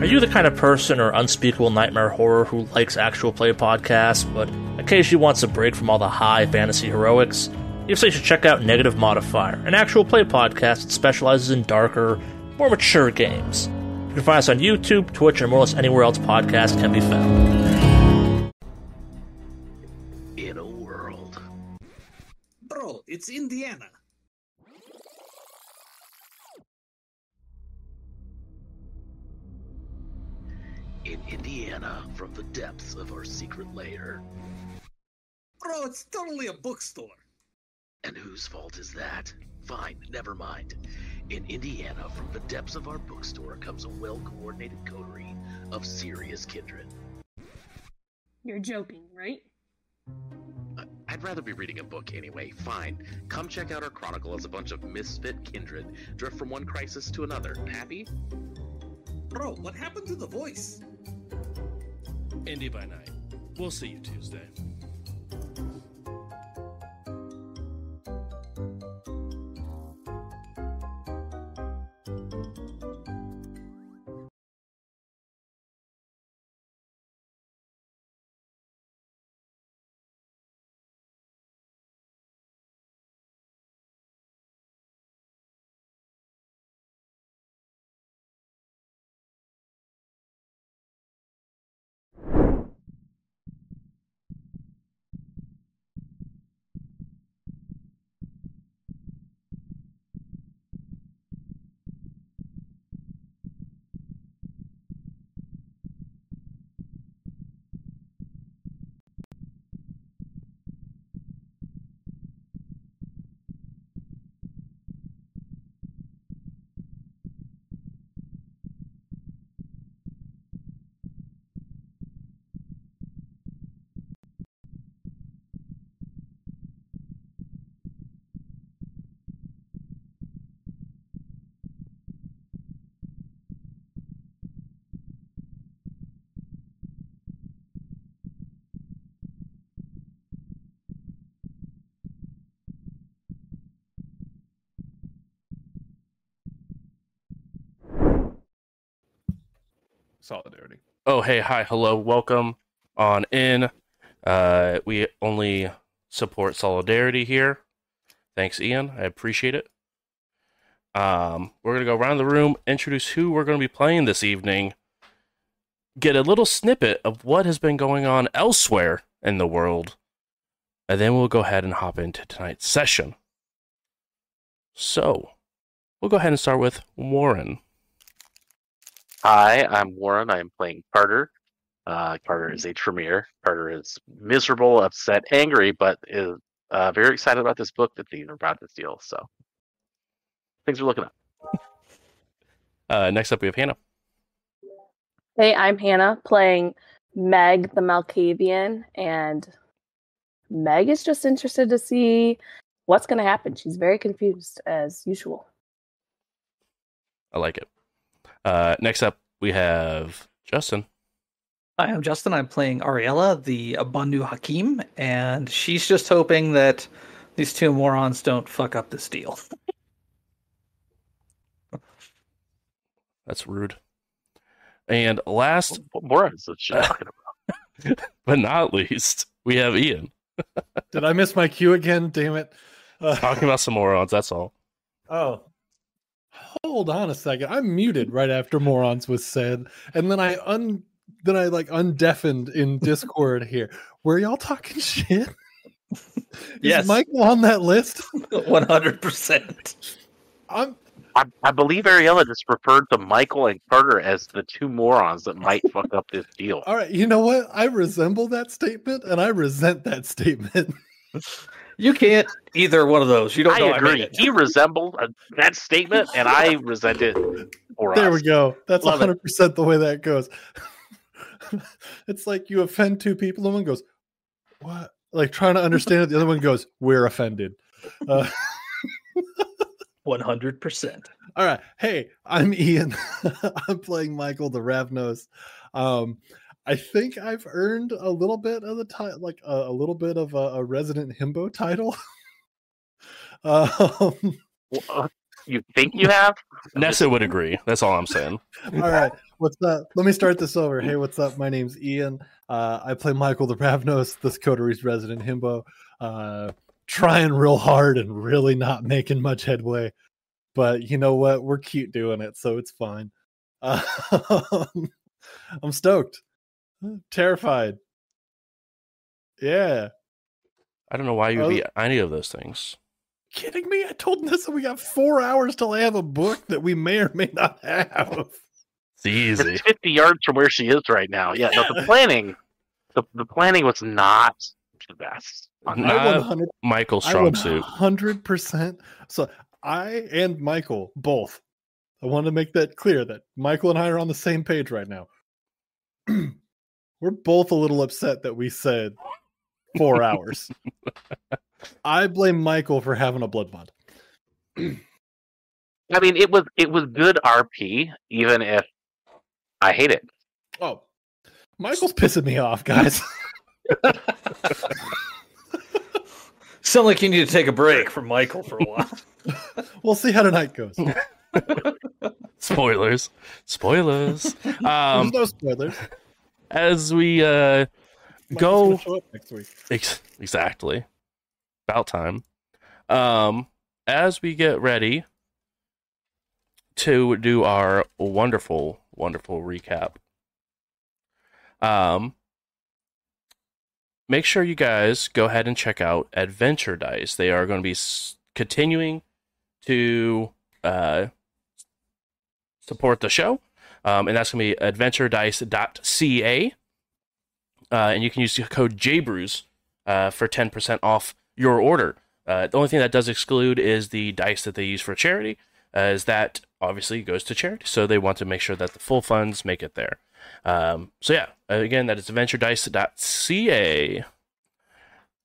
Are you the kind of person or unspeakable nightmare horror who likes actual play podcasts, but occasionally wants a break from all the high fantasy heroics? If so, you should check out Negative Modifier, an actual play podcast that specializes in darker, more mature games. You can find us on YouTube, Twitch, and more or less anywhere else podcasts can be found. In a world. Bro, it's Indiana. In Indiana, from the depths of our secret lair. Bro, it's totally a bookstore. And whose fault is that? Fine, never mind. In Indiana, from the depths of our bookstore comes a well coordinated coterie of serious kindred. You're joking, right? I- I'd rather be reading a book anyway. Fine. Come check out our chronicle as a bunch of misfit kindred drift from one crisis to another. Happy? Bro, what happened to the voice? Indy by night. We'll see you Tuesday. Solidarity. Oh, hey, hi, hello, welcome on in. Uh, we only support solidarity here. Thanks, Ian. I appreciate it. Um, we're gonna go around the room, introduce who we're gonna be playing this evening, get a little snippet of what has been going on elsewhere in the world, and then we'll go ahead and hop into tonight's session. So, we'll go ahead and start with Warren. Hi, I'm Warren. I'm playing Carter. Uh, Carter is a Tremere. Carter is miserable, upset, angry, but is uh, very excited about this book that these are about to steal. So things are looking up. Uh, next up, we have Hannah. Hey, I'm Hannah playing Meg the Malkavian, and Meg is just interested to see what's going to happen. She's very confused as usual. I like it. Uh, next up, we have Justin. Hi, I'm Justin. I'm playing Ariella, the Abanu Haqim, and she's just hoping that these two morons don't fuck up this deal. That's rude. And last What more is she talking about? but not least, we have Ian Did I miss my cue again? Damn it. Uh, talking about some morons. That's all. oh. Hold on a second. I'm muted right after morons was said. And then I un then I like undeafened in Discord here. Were y'all talking shit? Yes. Is Michael on that list? 100%. I'm I, I believe Ariella just referred to Michael and Carter as the two morons that might fuck up this deal. all right. You know what? I resemble that statement and I resent that statement. You can't either one of those. You don't I know I agree. made it. he resembled uh, that statement, and I resent it for there us. we go. That's 100% the way that goes. it's like you offend two people, and one goes, What? Like trying to understand it. The other one goes, We're offended. Uh, 100%. all right. Hey, I'm Ian. I'm playing Michael the Ravnos. Um, I think I've earned a little bit of the title, like a, a little bit of a, a resident himbo title. um, Well, uh, You think you have? Nessa would agree. That's all I'm saying. all right. what's up? Let me start this over. Hey, what's up? My name's Ian. Uh, I play Michael the Ravnos, this Coteries resident himbo. Uh, trying real hard and really not making much headway. But you know what? We're cute doing it, so it's fine. Uh, I'm stoked. Terrified. Yeah. I don't know why you would Oh. be any of those things. Kidding me? I told Nessa we got four hours till I have a book that we may or may not have. It's easy. It's 50 yards from where she is right now. Yeah, no, the planning, the, the planning was not the best. on that. Nah. I 100 Michael's I strong suit. Hundred percent. So I and Michael both. I want to make that clear that Michael and I are on the same page right now. We're both a little upset that we said four hours. I blame Michael for having a blood bond. I mean, it was it was good RP, even if I hate it. Oh, Michael's pissing me off, guys. Sound like you need to take a break from Michael for a while. we'll see how tonight goes. Spoilers. Spoilers. There's Um, no spoilers. As we uh, go next week. Ex- exactly. About time. Um, as we get ready to do our wonderful, wonderful recap, um, make sure you guys go ahead and check out Adventure Dice. They are going to be s- continuing to uh, support the show, um, and that's going to be adventuredice.ca. Uh, and you can use the code JBrews uh, for 10% off your order. Uh, the only thing that does exclude is the dice that they use for charity, as that obviously goes to charity. So they want to make sure that the full funds make it there. Um, so yeah, uh, again, that is adventuredice.ca.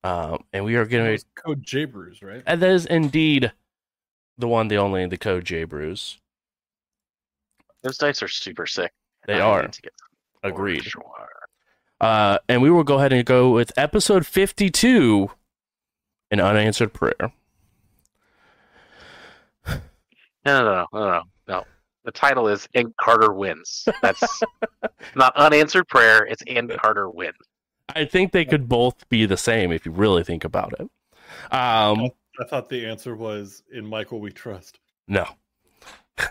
Um, and we are going to code JBrews, right? and that is indeed the one, the only, the code JBrews. Those dice are super sick. They I are. need to get some Agreed. Sure. Uh, and we will go ahead and go with episode 52 An Unanswered Prayer. No, no, no, no, no, no. The title is "And Carter Wins." That's not unanswered prayer. It's "And Carter Wins." I think they could both be the same if you really think about it. Um, I thought the answer was in Michael we trust. no.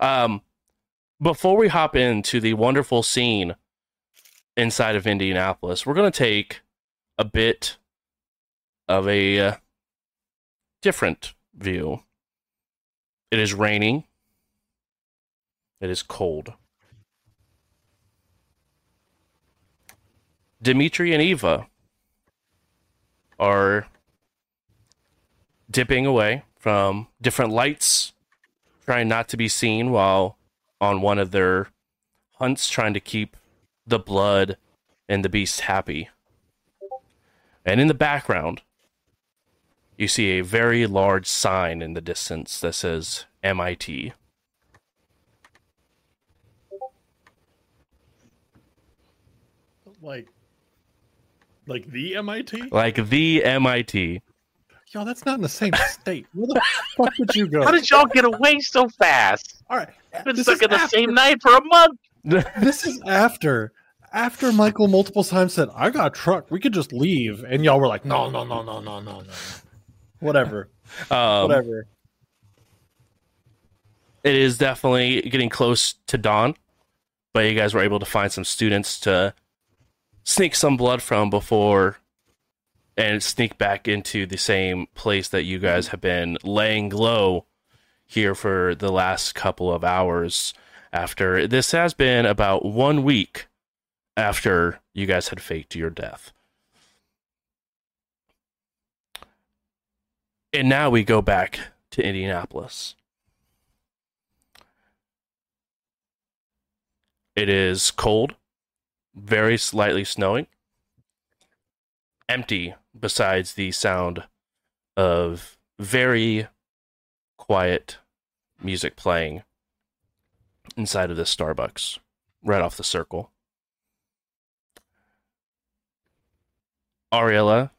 um, before we hop into the wonderful scene inside of Indianapolis, we're going to take a bit of a uh, different view. It is raining. It is cold. Dimitri and Eva are dipping away from different lights, trying not to be seen while on one of their hunts, trying to keep the blood and the beast happy. And in the background, you see a very large sign in the distance that says MIT. Like, like the MIT? Like the MIT. Yo, that's not in the same state. Where the fuck would you go? How did y'all get away so fast? All right, I've been this stuck in the after- same night for a month. This is after after Michael multiple times said, "I got a truck. We could just leave," and y'all were like, "No, no, no, no, no, no, no." Whatever, Um, whatever. it is definitely getting close to dawn, but you guys were able to find some students to sneak some blood from before and sneak back into the same place that you guys have been laying low here for the last couple of hours after this has been about one week after you guys had faked your death. And now we go back to Indianapolis. It is cold, very slightly snowing, empty besides the sound of very quiet music playing inside of this Starbucks right off the circle. Ariella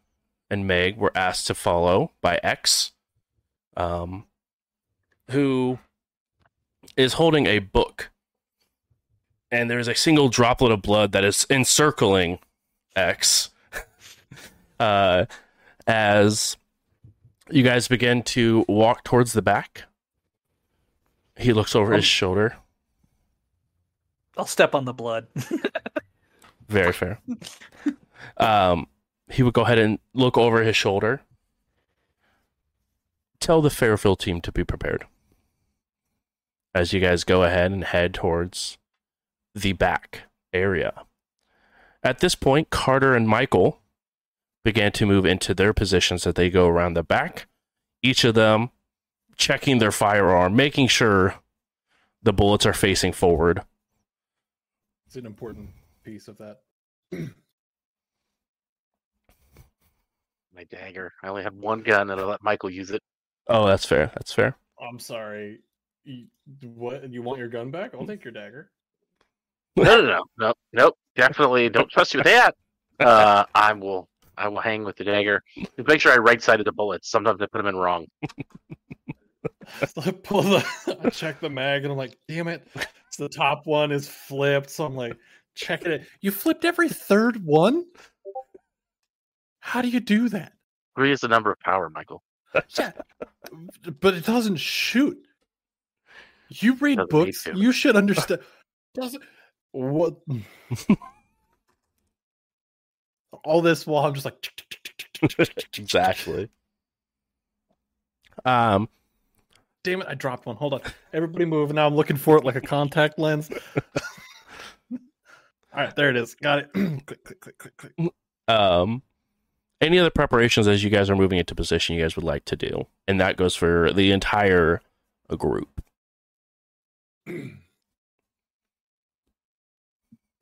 and Meg were asked to follow by X, um, who is holding a book and there's a single droplet of blood that is encircling X. uh, as you guys begin to walk towards the back, he looks over his Um, shoulder. I'll step on the blood. Very fair. Um, he would go ahead and look over his shoulder. Tell the Fairfield team to be prepared. As you guys go ahead and head towards the back area. At this point, Carter and Michael began to move into their positions that they go around the back, each of them checking their firearm, making sure the bullets are facing forward. It's an important piece of that. My dagger. I only had one gun, and I let Michael use it. Oh, that's fair. That's fair. I'm sorry. You, what? You want your gun back? I'll take your dagger. No, no, no, no, nope. Definitely don't trust you with that. Uh, I will. I will hang with the dagger. Make sure I right sided the bullets. Sometimes I put them in wrong. So I pull the, I check the mag, and I'm like, damn it! So the top one is flipped. So I'm like, checking it. You flipped every third one. How do you do that? Three is the number of power, Michael. Yeah, but it doesn't shoot. You read books. You should understand. Doesn't what? all this while I'm just like exactly. Um, damn it, I dropped one. Hold on, everybody move. Now I'm looking for it like a contact lens. all right, there it is. Got it. click, click, click, click, click. Um, any other preparations as you guys are moving into position you guys would like to do, and that goes for the entire group.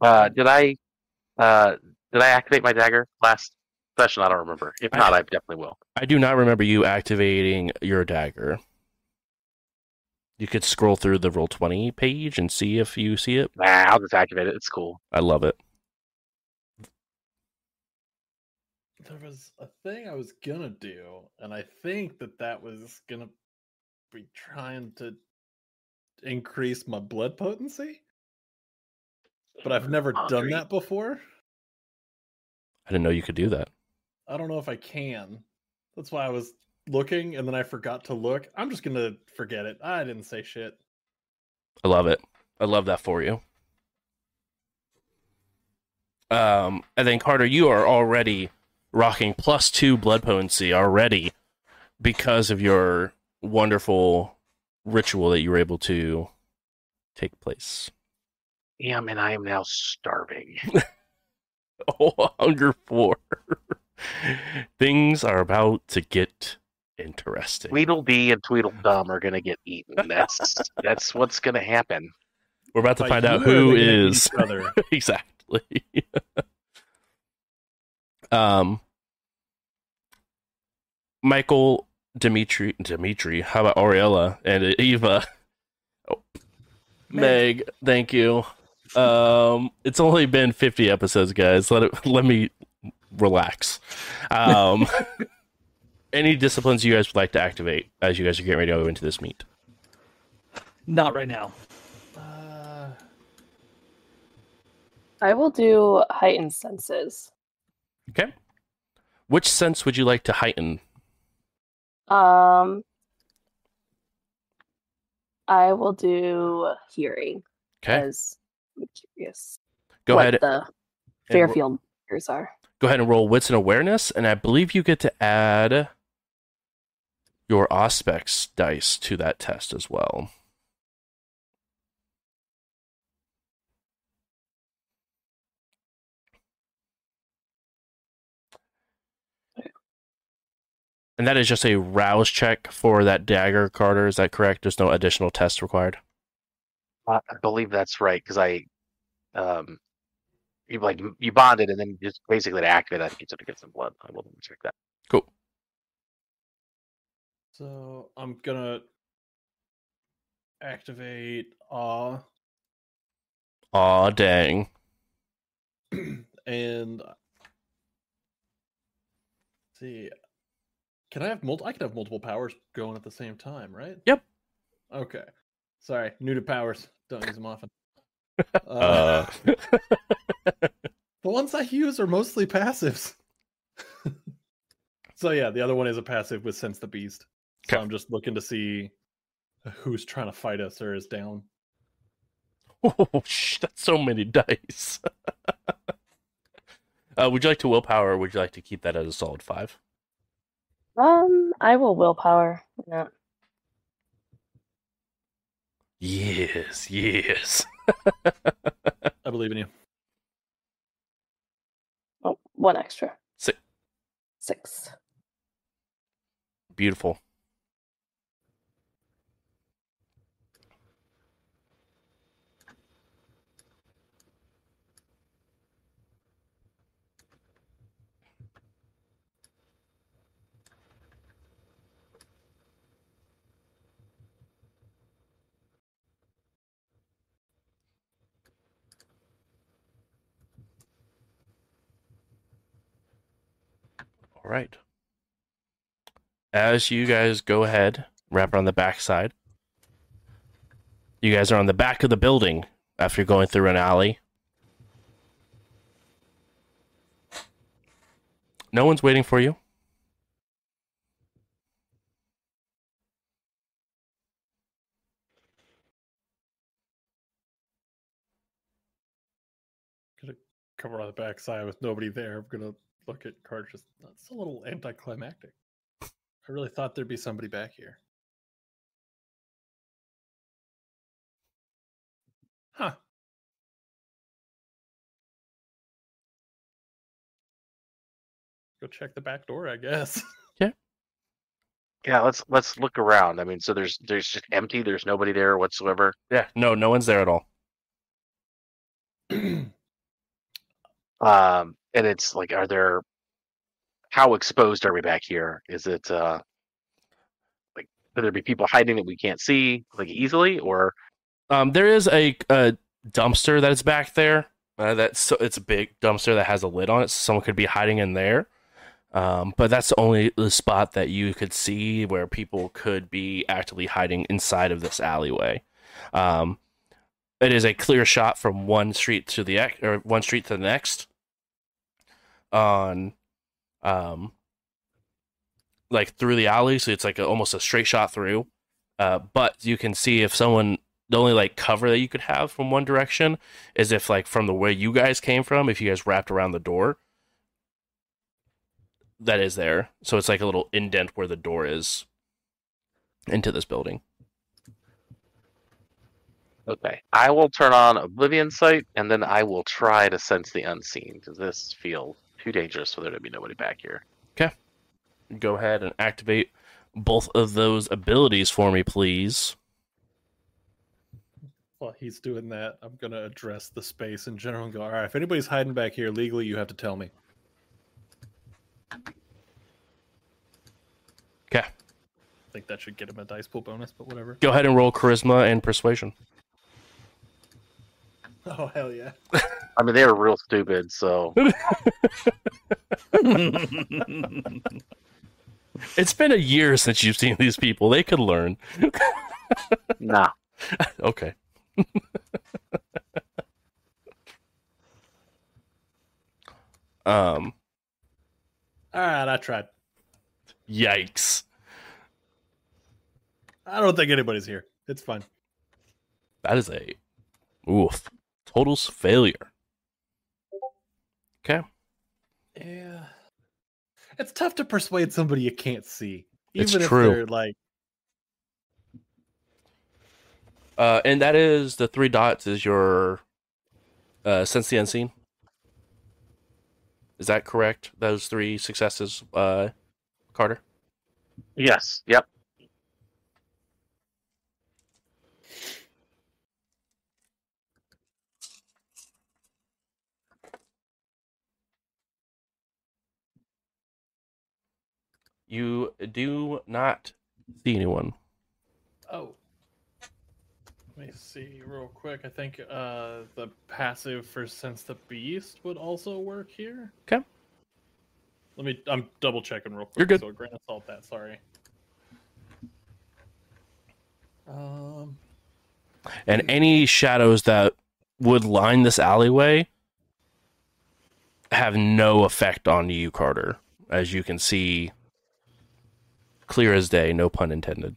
Uh, did I uh, did I activate my dagger last session? I don't remember. If not, I definitely will. I do not remember you activating your dagger. You could scroll through the roll twenty page and see if you see it. Nah, I'll just activate it. It's cool. I love it. There was a thing I was gonna do, and I think that that was gonna be trying to increase my blood potency. But I've never done that before. I didn't know you could do that. I don't know if I can. That's why I was looking, and then I forgot to look. I'm just gonna forget it. I didn't say shit. I love it. I love that for you. Um, and then Carter, you are already rocking plus two blood potency already because of your wonderful ritual that you were able to take place. Damn, and I am now starving. Oh, hunger for. Things are about to get interesting. Tweedledee and Tweedledum are gonna get eaten. That's that's what's gonna happen. We're about to By find out who is are who they gonna eat is each other? exactly. um, Michael, Dimitri, Dimitri. How about Ariella and Eva? Oh, Meg, thank you. Um, it's only been fifty episodes, guys. Let it let me relax. Um, any disciplines you guys would like to activate as you guys are getting ready to go into this meet? Not right now. Uh, I will do heightened senses. Okay. Which sense would you like to heighten? Um, I will do hearing Okay. because I'm curious Go what ahead. the and Fairfield ears are. go ahead and roll wits and awareness, and I believe you get to add your auspex dice to that test as well. And that is just a rouse check for that dagger, Carter. Is that correct? There's no additional test required. I believe that's right because I, um, you like you bonded and then just basically to activate that you have to get some blood. I will check that. Cool. so I'm gonna activate awe Aw, dang. and see can i have multiple i can have multiple powers going at the same time right Yep. okay sorry new to powers don't use them often Uh, the ones I use are mostly passives. so yeah, the other one is a passive with Sense the Beast. So Okay. I'm just looking to see who's trying to fight us or is down. oh, sh- that's so many dice. uh, would you like to willpower, or would you like to keep that at a solid five? Um, I will willpower. Yeah. Yes, yes. I believe in you. Oh, one extra. Six. Six. Beautiful. Right. As you guys go ahead, wrap around the backside. You guys are on the back of the building after going through an alley. No one's waiting for you. Gonna cover on the backside with nobody there. I'm gonna look at cards. Just that's a little anticlimactic. I really thought there'd be somebody back here. Huh. Go check the back door, I guess. Yeah, let's let's look around. I mean, so there's there's just empty. There's nobody there whatsoever. Yeah, no, no one's there at all. Um, and it's like, are there? How exposed are we back here? Is it uh, like could there be people hiding that we can't see like easily, or Um, there is a, a dumpster that is back there. Uh, that's so it's a big dumpster that has a lid on it. So someone could be hiding in there. Um, but that's the only the spot that you could see where people could be actively hiding inside of this alleyway. Um, it is a clear shot from one street to the or one street to the next. On, um, like through the alley, so it's like a, almost a straight shot through. Uh, but you can see if someone the only like cover that you could have from one direction is if like from the way you guys came from, if you guys wrapped around the door, that is there. So it's like a little indent where the door is into this building. okay? I will turn on Oblivion Sight, and then I will try to sense the unseen because this feels too dangerous for there to be nobody back here. Okay. Go ahead and activate both of those abilities for me, please. While he's doing that, I'm gonna address the space in general and go, all right, if anybody's hiding back here legally, you have to tell me. Okay. I think that should get him a dice pool bonus, but whatever. Go ahead and roll charisma and persuasion. Oh hell yeah. I mean, they were real stupid, so It's been a year since you've seen these people. They could learn. nah. okay. um All right, I tried. yikes. I don't think anybody's here. It's fine. That is a oof. Total failure. Okay. Yeah. It's tough to persuade somebody you can't see. It's if true. they're like Uh and that is the three dots is your uh sense the unseen. Is that correct? Those three successes, uh Carter? Yes. Yep. You do not see anyone. Oh. Let me see real quick. I think uh the passive for Sense the Beast would also work here. Okay. Let me I'm double checking real quick. You're good. So grant assault that, sorry. Um and any shadows that would line this alleyway have no effect on you, Carter. As you can see, clear as day, no pun intended.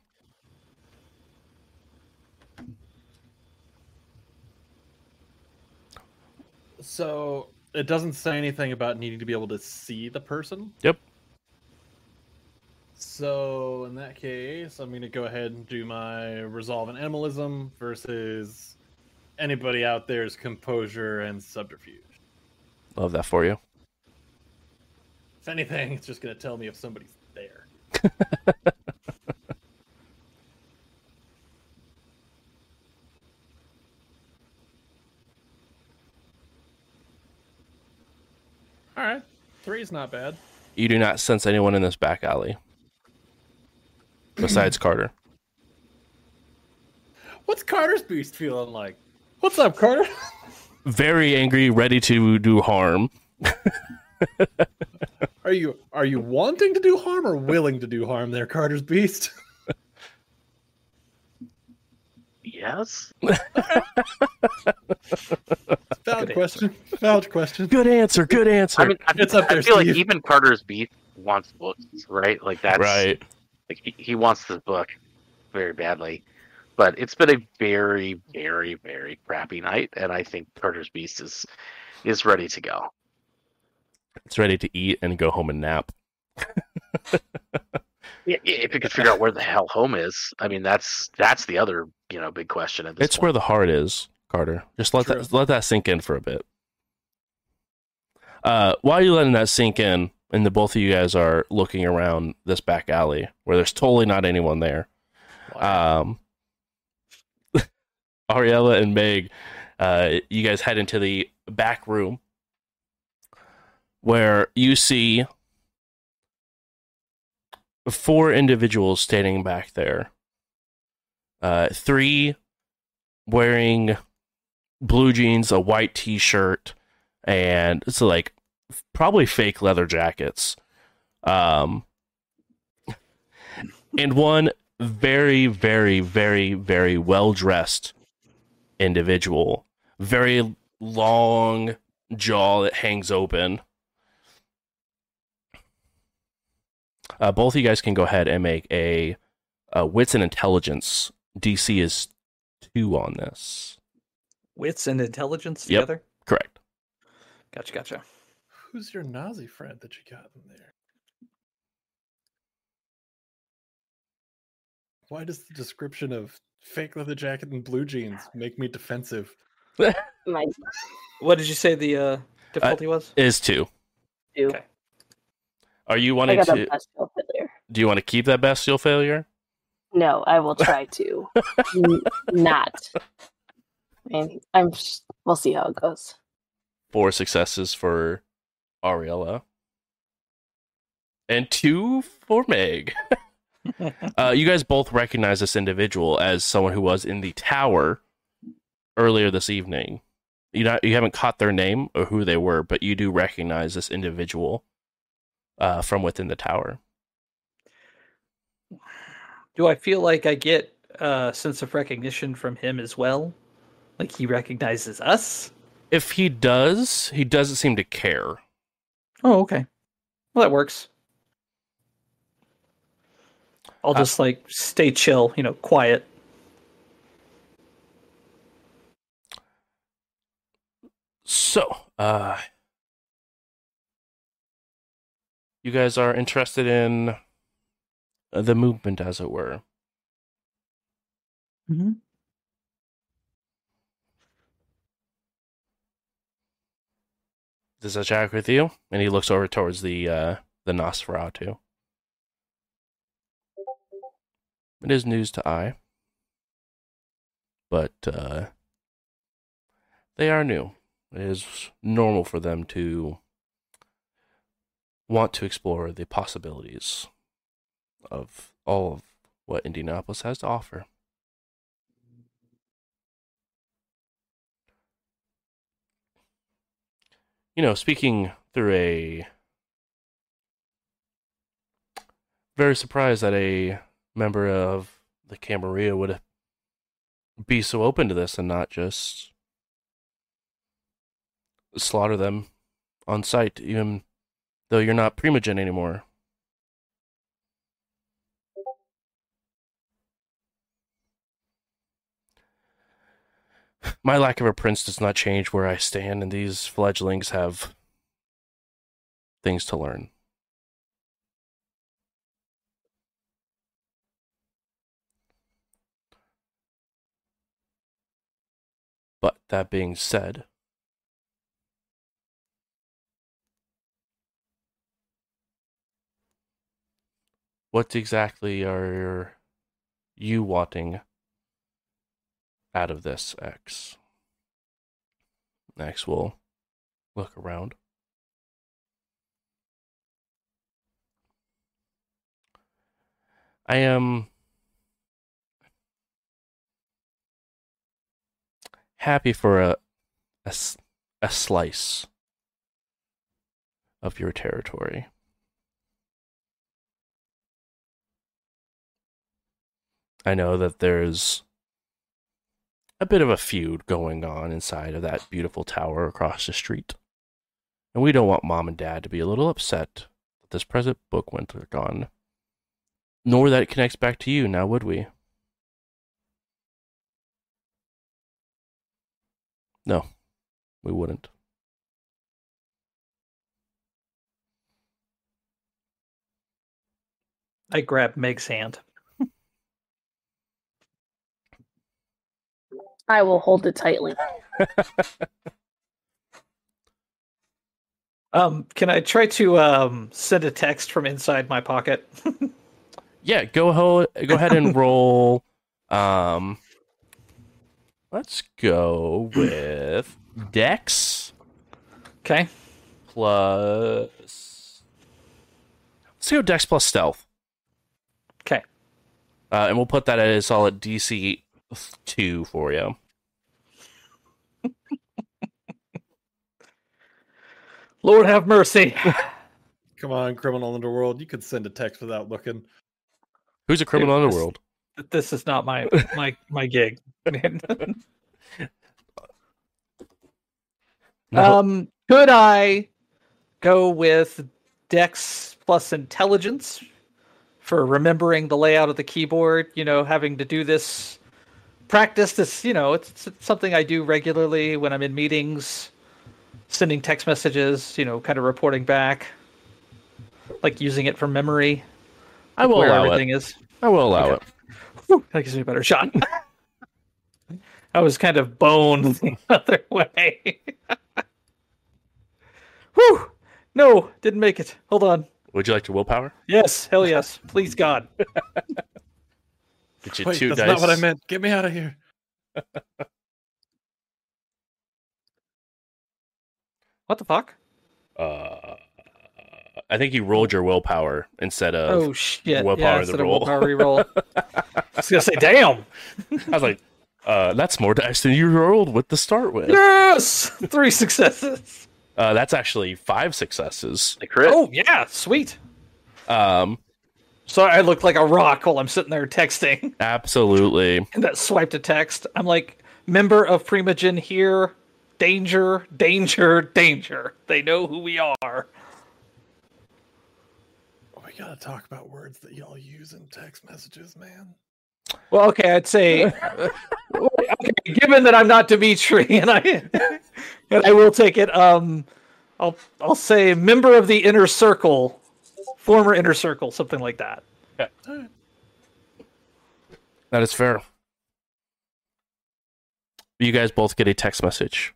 So it doesn't say anything about needing to be able to see the person. Yep. So in that case, I'm gonna go ahead and do my resolve and animalism versus anybody out there's composure and subterfuge. Love that for you. If anything, it's just gonna tell me if somebody's. All right, three's not bad. You do not sense anyone in this back alley besides Carter. What's Carter's beast feeling like? What's up, Carter? Very angry, ready to do harm. Are you are you wanting to do harm or willing to do harm there, Carter's beast? Yes. Valid Good question. Valid question. Good answer. Good answer. I mean, I, It's up there, I there, feel like even Carter's beast wants books, right? Like that's right. Like he, he wants this book very badly, but it's been a very, very, very crappy night, and I think Carter's Beast is is ready to go. It's ready to eat and go home and nap. Yeah, yeah, if you could figure out where the hell home is, I mean that's that's the other you know big question at this It's where the heart is, Carter. Just let True. that let that sink in for a bit. Uh, while you're letting that sink in, and the both of you guys are looking around this back alley where there's totally not anyone there. Um, Ariella and Meg, uh, you guys head into the back room where you see four individuals standing back there. Uh, three wearing blue jeans, a white t-shirt, and it's like probably fake leather jackets. Um, and one very, very, very, very well dressed individual, very long jaw that hangs open. Uh, both of you guys can go ahead and make a, a wits and intelligence. DC is two on this. Wits and intelligence Yep. together. Correct. Gotcha, gotcha. Who's your Nazi friend that you got in there? Why does the description of fake leather jacket and blue jeans make me defensive? What did you say the uh, difficulty was? Is two. two. Okay. Are you I wanting got to? a bestial failure. Do you want to keep that bestial failure? No, I will try to N- not. And I'm. s- We'll see how it goes. Four successes for Ariella, and two for Meg. uh, you guys both recognize this individual as someone who was in the tower earlier this evening. You not you haven't caught their name or who they were, but you do recognize this individual uh, from within the tower. Do I feel like I get a sense of recognition from him as well? Like he recognizes us? If he does, he doesn't seem to care. Oh, okay. Well, that works. I'll Uh, just like stay chill, you know, quiet. So, uh, you guys are interested in the movement, as it were. Mm-hmm. Does that check with you? And he looks over towards the uh, the Nosferatu. It is news to I, but uh, they are new. It is normal for them to want to explore the possibilities of all of what Indianapolis has to offer. you know, speaking through a very surprised that a member of the Camarilla would be so open to this and not just slaughter them on sight, even though you're not primogen anymore. My lack of a prince does not change where I stand, and these fledglings have things to learn. But that being said, what exactly are you wanting out of this, X? X will look around. I am happy for a a slice of your territory. I know that there's a bit of a feud going on inside of that beautiful tower across the street. And we don't want mom and dad to be a little upset that this present book went gone. Nor that it connects back to you, now would we? No, we wouldn't. I grab Meg's hand. I will hold it tightly. Um, can I try to um send a text from inside my pocket? yeah, go ho- go ahead and roll. Um, let's go with Dex Okay. plus. Let's go Dex plus Stealth, Okay. uh, and we'll put that at a solid DC two for you. Lord have mercy. Come on, criminal underworld. You could send a text without looking. Who's a criminal It was- underworld? this is not my my my gig. No. Um, could I go with Dex plus intelligence for remembering the layout of the keyboard? You know, having to do this practice. This, you know, it's, it's something I do regularly when I'm in meetings, sending text messages. You know, kind of reporting back, like using it from memory. I will allow everything it. is. I will allow Okay. it. Whew, that gives me a better shot. I was kind of boned the other way. Whew! No, didn't make it. Hold on. Would you like your willpower? Yes, hell yes. Please God. Get you Wait, two that's dice. not what I meant. Get me out of here. What the fuck? Uh, I think you rolled your willpower instead of. Oh shit. willpower yeah, the instead of roll. willpower reroll. I was gonna say, damn. I was like, uh, that's more dice than you rolled with to start with. Yes! Three successes. Uh, that's actually five successes. The crit. Oh yeah, sweet. Um, So I look like a rock while I'm sitting there texting. absolutely. And that swipe to text. I'm like, member of Primogen here. Danger, danger, danger. They know who we are. We gotta talk about words that y'all use in text messages, man. Well, okay, I'd say, okay, given that I'm not Dimitri, and I, and I will take it. Um, I'll I'll say member of the inner circle, former inner circle, something like that. That is fair. You guys both get a text message.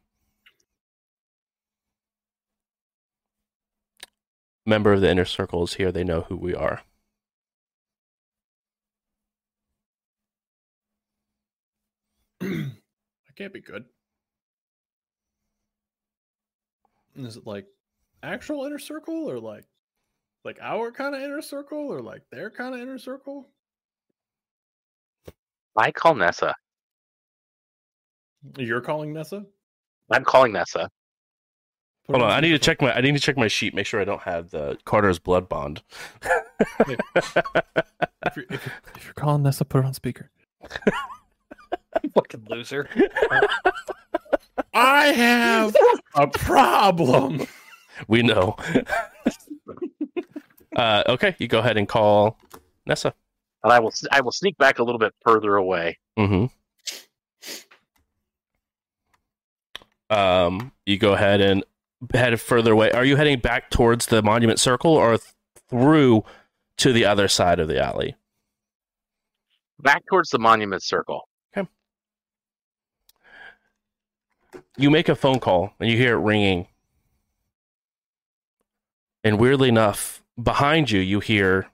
Member of the inner circle is here. They know who we are. that can't be good. Is it like actual inner circle or like like our kind of inner circle or like their kind of inner circle? I call Nessa. You're calling Nessa? I'm calling Nessa. Put Hold on, I need to check my I need to check my sheet. Make sure I don't have the Carter's blood bond. If you're, if, you're, if you're calling Nessa, put her on speaker. Fucking loser. I have a problem. We know. uh, okay, you go ahead and call Nessa. And I will I will sneak back a little bit further away. Mm-hmm. Um, you go ahead and head further away. Are you heading back towards the monument circle or th- through to the other side of the alley? Back towards the monument circle. Okay. You make a phone call and you hear it ringing. And weirdly enough, behind you, you hear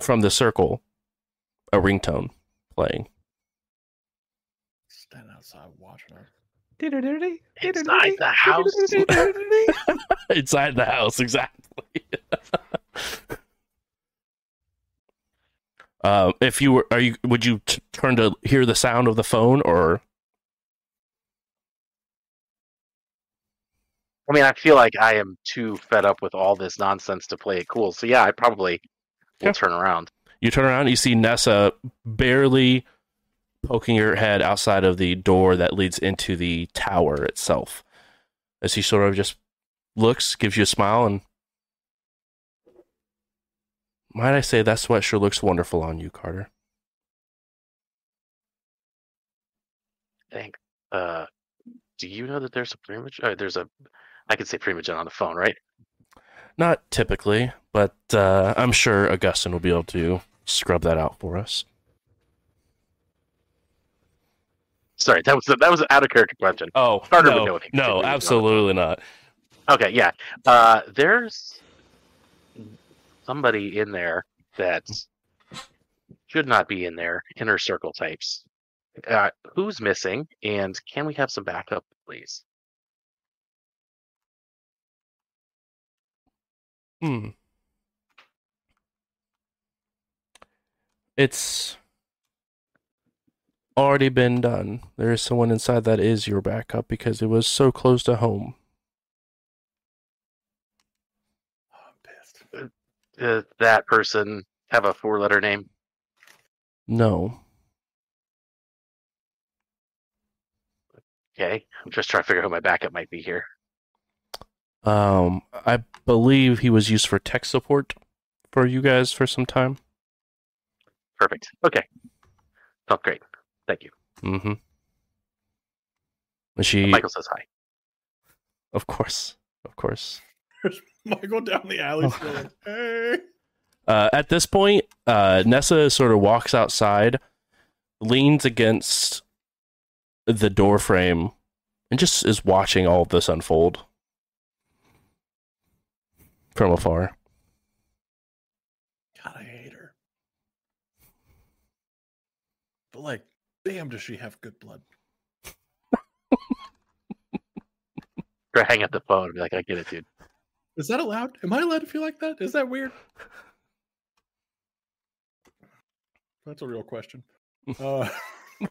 from the circle a ringtone playing. Stand outside watching her. Inside the house. Inside the house, exactly. um, if you were, are you? Would you t- turn to hear the sound of the phone, or I mean, I feel like I am too fed up with all this nonsense to play it cool. So yeah, I probably will Yeah. turn around. you turn around? and You see Nessa barely poking her head outside of the door that leads into the tower itself, as he sort of just looks, gives you a smile, and might I say that sweat sure looks wonderful on you, Carter. Thanks. Uh, do you know that there's a primogen? Uh, there's a, I could say primogen on the phone, right? Not typically, but uh, I'm sure Augustin will be able to scrub that out for us. Sorry, that was that was an out of character question. Oh, Carter would no, know he could no, do it on the absolutely not. Okay, yeah. Uh, there's somebody in there that should not be in there. Inner circle types. Uh, who's missing? And can we have some backup, please? Hmm. It's already been done. There is someone inside that is your backup because it was so close to home. I'm pissed. Does that person have a four-letter name? No. Okay, I'm just trying to figure out who my backup might be here. Um, I believe he was used for tech support for you guys for some time. Perfect. Okay. Sounds great. Thank you. Mm-hmm. And she, Michael says hi. of course, of course. Michael down the alley, still like, hey. Uh, at this point, uh, Nessa sort of walks outside, leans against the door frame, and just is watching all of this unfold from afar. God, I hate her. But like, damn, does she have good blood? Or hang up the phone and be like, I get it, dude. Is that allowed? Am I allowed to feel like that? Is that weird? That's a real question. Uh,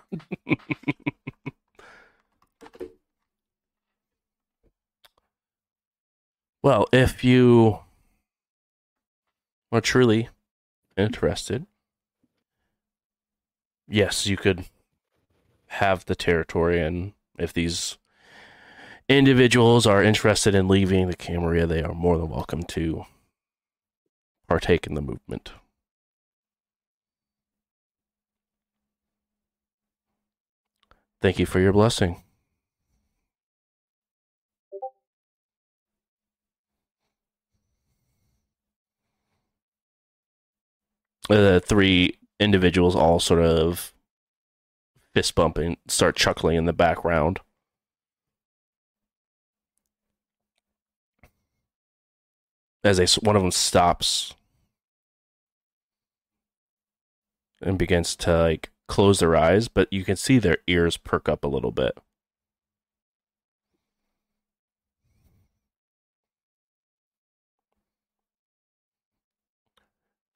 Well, if you are truly interested, yes, you could have the territory, and if these individuals are interested in leaving the Camarilla, they are more than welcome to partake in the movement. Thank you for your blessing. The three individuals all sort of fist bumping, start chuckling in the background. As they, one of them stops and begins to like close their eyes, but you can see their ears perk up a little bit.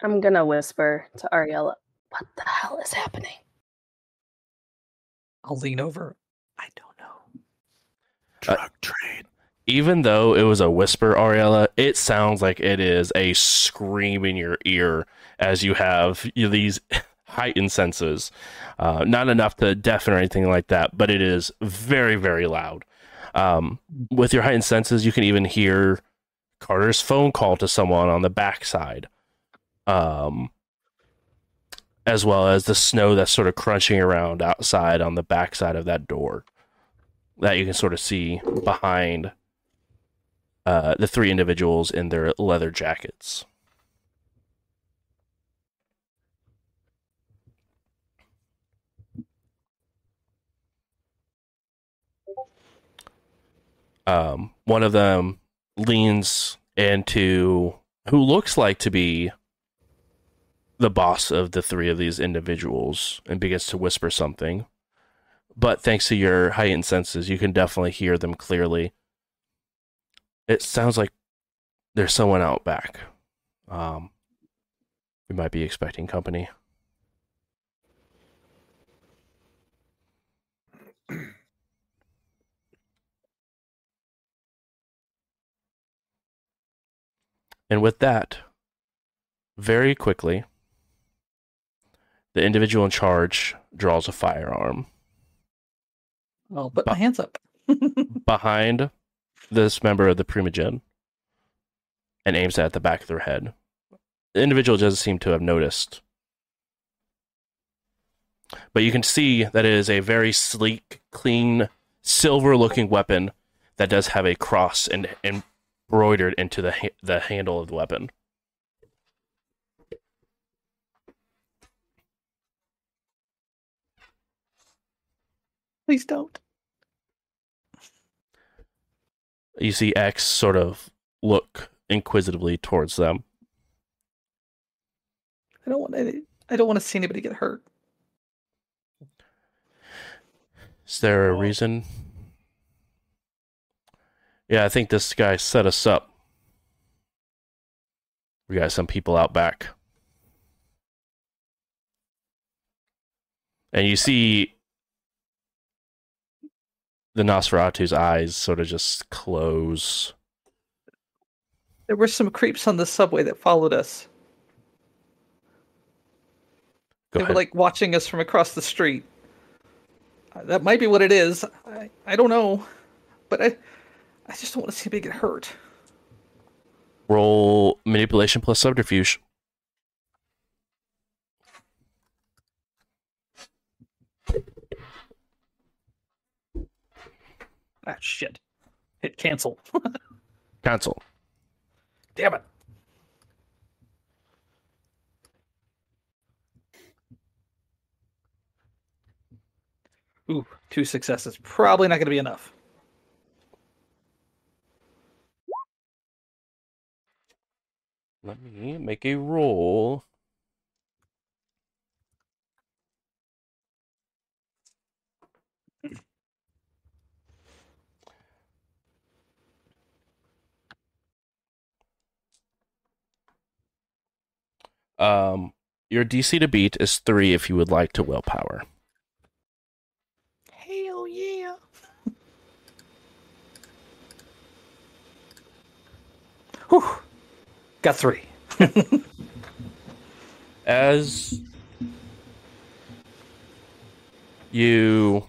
I'm gonna whisper to Ariella, "What the hell is happening?" I'll lean over. I don't know. drug trade. even though it was a whisper, Ariella, it sounds like it is a scream in your ear as you have you know, these heightened senses. Uh, not enough to deafen or anything like that, but it is very, very loud. Um, with your heightened senses, you can even hear Carter's phone call to someone on the backside, um, as well as the snow that's sort of crunching around outside on the backside of that door that you can sort of see behind uh, the three individuals in their leather jackets. Um, one of them leans into who looks like to be the boss of the three of these individuals and begins to whisper something. But thanks to your heightened senses, you can definitely hear them clearly. It sounds like there's someone out back. Um, we might be expecting company. And with that, very quickly, the individual in charge draws a firearm I'll put my hands up. behind this member of the Primogen and aims it at the back of their head. The individual doesn't seem to have noticed. But you can see that it is a very sleek, clean, silver looking weapon that does have a cross and, embroidered into the, ha- the handle of the weapon. Please don't. You see X sort of look inquisitively towards them. I don't want any, I don't want to see anybody get hurt. Is there a reason? Yeah, I think this guy set us up. We got some people out back. And you see the Nosferatu's eyes sort of just close. There were some creeps on the subway that followed us. Go they ahead. were like watching us from across the street. Uh, That might be what it is. I, I don't know, but I I just don't want to see anybody get hurt. Roll manipulation plus subterfuge. Ah shit! Hit cancel. Cancel. Damn it! Ooh, two successes. Probably not going to be enough. Let me make a roll. Um, your DC to beat is three if you would like to willpower. Hell yeah! Whew. Got three. as you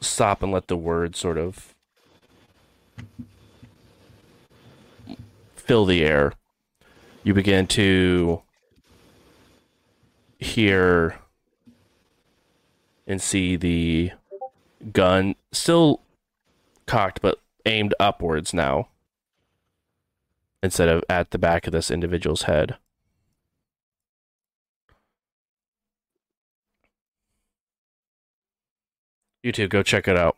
stop and let the word sort of fill the air, you begin to hear and see the gun still cocked but aimed upwards now instead of at the back of this individual's head. You two go check it out.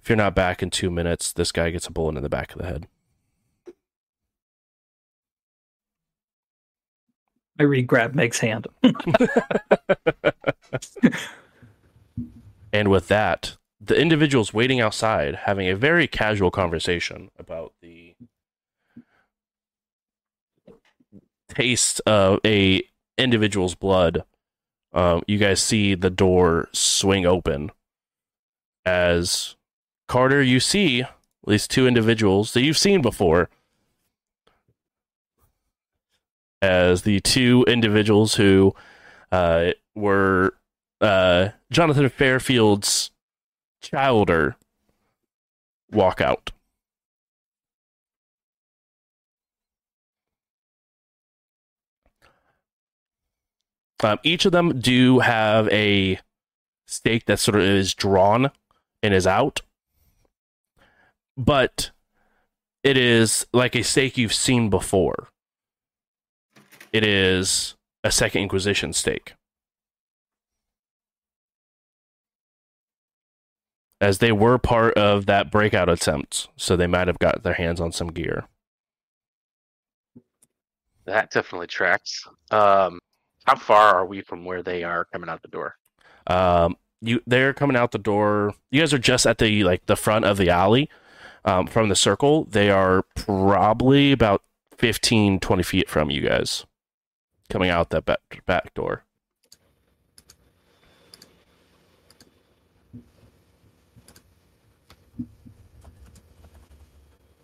If you're not back in two minutes, this guy gets a bullet in the back of the head. I re-grab Meg's hand. And with that, the individual's waiting outside having a very casual conversation about the taste of a individual's blood. Um, you guys see the door swing open as Carter, you see these two individuals that you've seen before as the two individuals who uh, were uh, Jonathan Fairfield's childer walk out. Um, each of them do have a stake that sort of is drawn and is out, but it is like a stake you've seen before. It is a Second Inquisition stake. As they were part of that breakout attempt, so they might have got their hands on some gear. That definitely tracks. Um, how far are we from where they are coming out the door? Um, you they're coming out the door. You guys are just at the like the front of the alley. Um, from the circle, they are probably about 15, 20 feet from you guys, coming out that back, back door.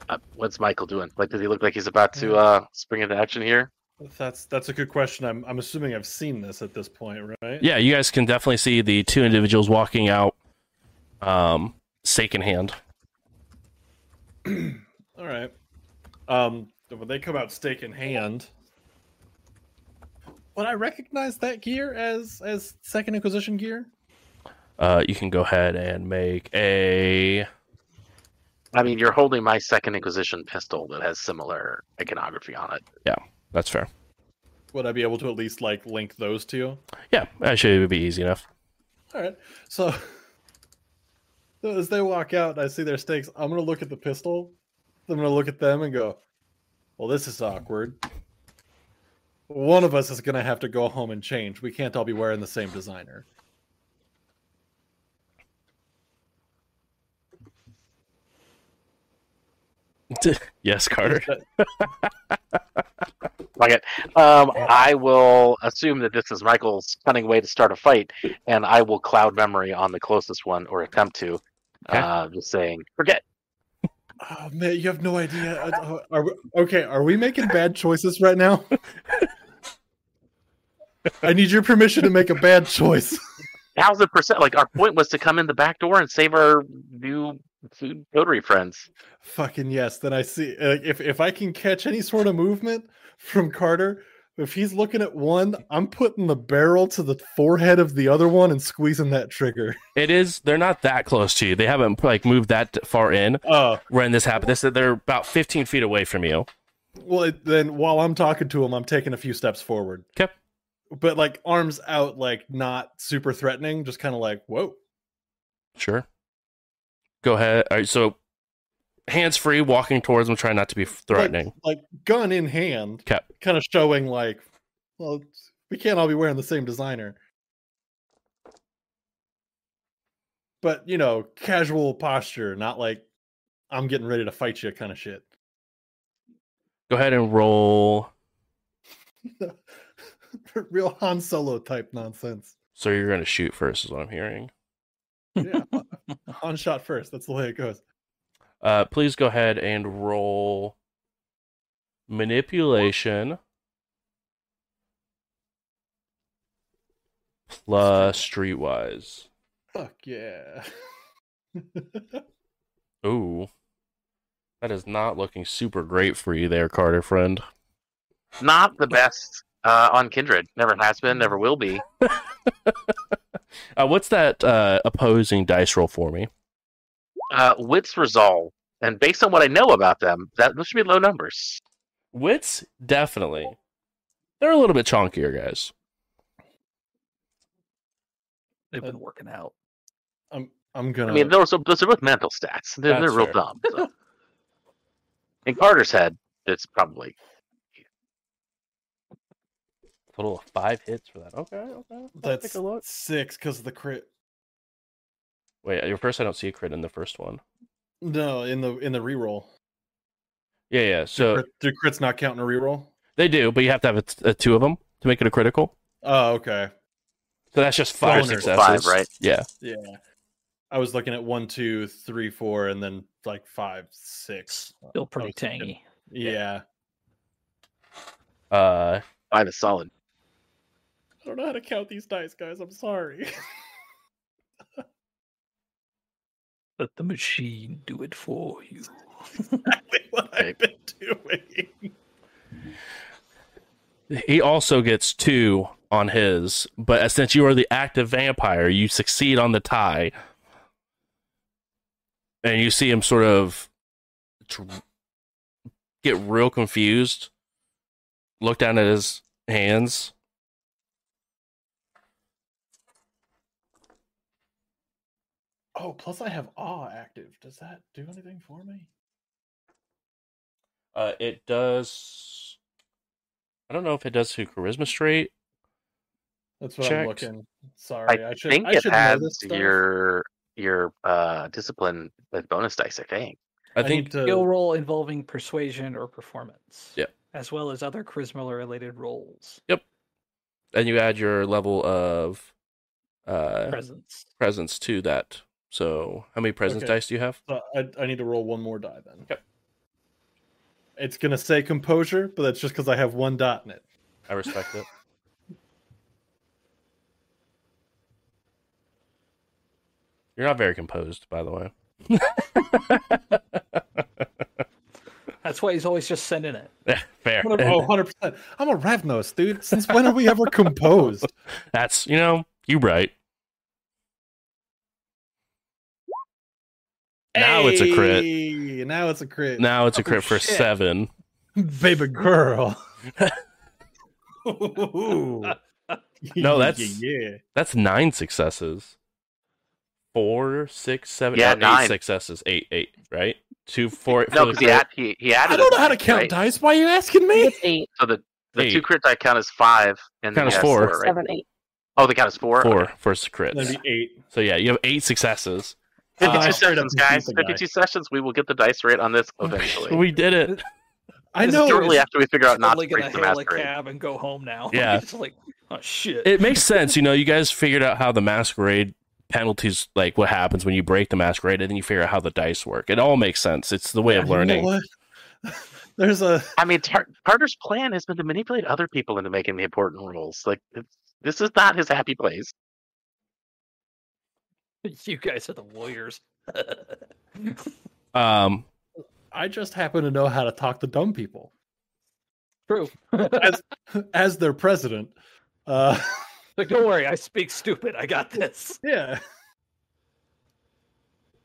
Uh, what's Michael doing? Like, does he look like he's about to uh, spring into action here? That's that's a good question. I'm I'm assuming I've seen this at this point, right? Yeah, you guys can definitely see the two individuals walking out, um, stake in hand. All right. Um, when they come out stake in hand, would I recognize that gear as as Second Inquisition gear? Uh, you can go ahead and make a. I mean, you're holding my second Inquisition pistol that has similar iconography on it. Yeah, that's fair. Would I be able to at least like link those two? Yeah, actually, it would be easy enough. All right. So so as they walk out, and I see their stakes. I'm gonna look at the pistol. I'm gonna look at them and go, "Well, this is awkward." One of us is gonna have to go home and change. We can't all be wearing the same designer. yes, Carter. Like it. Um, I will assume that this is Michael's cunning way to start a fight, and I will cloud memory on the closest one or attempt to. Okay. Uh, just saying, forget. Oh man, you have no idea. Uh, Are we, okay? Are we making bad choices right now? I need your permission to make a bad choice. Thousand percent. Like our point was to come in the back door and save our new food coterie friends. Fucking yes. Then I see uh, if if I can catch any sort of movement from Carter, if he's looking at one, I'm putting the barrel to the forehead of the other one and squeezing that trigger. It is. They're not that close to you. They haven't like moved that far in Oh, when this happened. This they're about 15 feet away from you. well, it, then while I'm talking to him, I'm taking a few steps forward. Okay. But like arms out, like not super threatening, just kind of like whoa. Sure. Go ahead. All right. So, hands free, walking towards them, trying not to be threatening. Like, like gun in hand, Okay. kind of showing like, well, we can't all be wearing the same designer. But you know, casual posture, not like I'm getting ready to fight you kind of shit. Go ahead and roll. Real Han Solo type nonsense. So you're going to shoot first, is what I'm hearing. Yeah, Han shot first. That's the way it goes. Uh, please go ahead and roll manipulation plus streetwise. Fuck yeah. Ooh. That is not looking super great for you there, Carter friend. Not the best uh, on Kindred. Never has been. Never will be. Uh, what's that uh, opposing dice roll for me? Uh, wits resolve, and based on what I know about them, that those should be low numbers. Wits, definitely. They're a little bit chunkier, guys. They've been working out. I'm I'm gonna I mean, those are, those are both mental stats. They're, they're real fair. dumb. so. In Carter's head, it's probably Total of five hits for that. Okay, okay. I'll that's take a look. six because of the crit. Wait, your first I don't see a crit in the first one. No, in the in the reroll. Yeah, yeah. Do So crit- do crits not count in a reroll? they do, but you have to have a t- a two of them to make it a critical. Oh, okay. So that's just five Bonus. successes. Five, right? Yeah. Yeah. I was looking at one, two, three, four, and then like five, six. Still pretty I was thinking- tangy. Yeah. Uh, five is solid. I don't know how to count these dice, guys. I'm sorry. Let the machine do it for you. exactly what I've been doing. He also gets two on his, but since you are the active vampire, you succeed on the tie. And you see him sort of get real confused, look down at his hands. Oh, plus I have awe active. Does that do anything for me? Uh, it does. I don't know if it does to charisma straight. That's what I'm looking. Sorry, I, I, should. think I it should know has this stuff. your your uh discipline with bonus dice. I think. I, I think need to. Skill roll involving persuasion or performance. Yep. As well as other charisma related roles. Yep. And you add your level of uh Presence. presence to that. So, how many presence Okay. dice do you have? So I, I need to roll one more die then. Okay. It's gonna say composure, but that's just because I have one dot in it. I respect it. You're not very composed, by the way. That's why he's always just sending it. Yeah, Fair. I'm a- oh, 100 percent. I'm a Ravnos, dude. Since when are we ever composed? That's you know you right. Now it's a crit. Now it's a crit. Now it's a Oh, crit for shit. seven. baby girl. No, that's- yeah. yeah. That's nine successes. Four, six, seven, Yeah, oh, eight nine. successes. Eight, eight, right? Two, four. No, because he, crit. add, he he added. I don't know how to count right? dice. Why are you asking me? It's eight, So the the Eight. two crit die count is five, and then Count he as has four. right? seven, eight. Oh, the count is four. four Okay. first crits. That'd be eight. So yeah, you have eight successes. Uh, Fifty-two I straight up sessions, guys. the guy. Fifty-two sessions. We will get the dice rate on this eventually. we did it. I know. Shortly after we figure out not to break the hail a masquerade. cab and go home now. Yeah. It's like, oh shit. It makes sense, you know. You guys figured out how the masquerade penalties, like what happens when you break the masquerade, and then you figure out how the dice work. It all makes sense. It's the way of You know learning. There's a I mean, Tar- Carter's plan has been to manipulate other people into making the important rules. Like it's, this is not his happy place. you guys are the warriors. Um, I just happen to know how to talk to dumb people True. as as their president. Uh, like, don't worry, I speak stupid. I got this. yeah,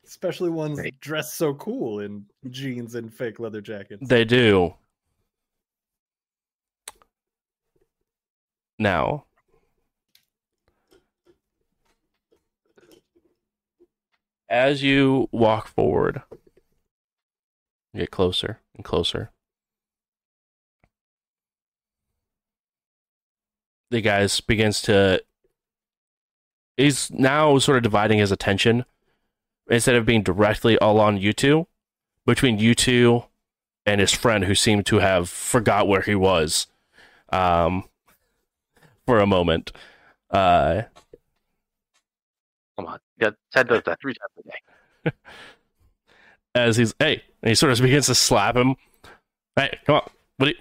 especially ones Right. dressed so cool in jeans and fake leather jackets. they do. Now, as you walk forward, get closer and closer. The guys begins to. He's now sort of dividing his attention instead of being directly all on you two, between you two and his friend who seemed to have forgot where he was um, for a moment. Uh, Come on, yeah, Ted does that three times a day. as he's hey, and he sort of begins to slap him. Hey, come on, what? Are you,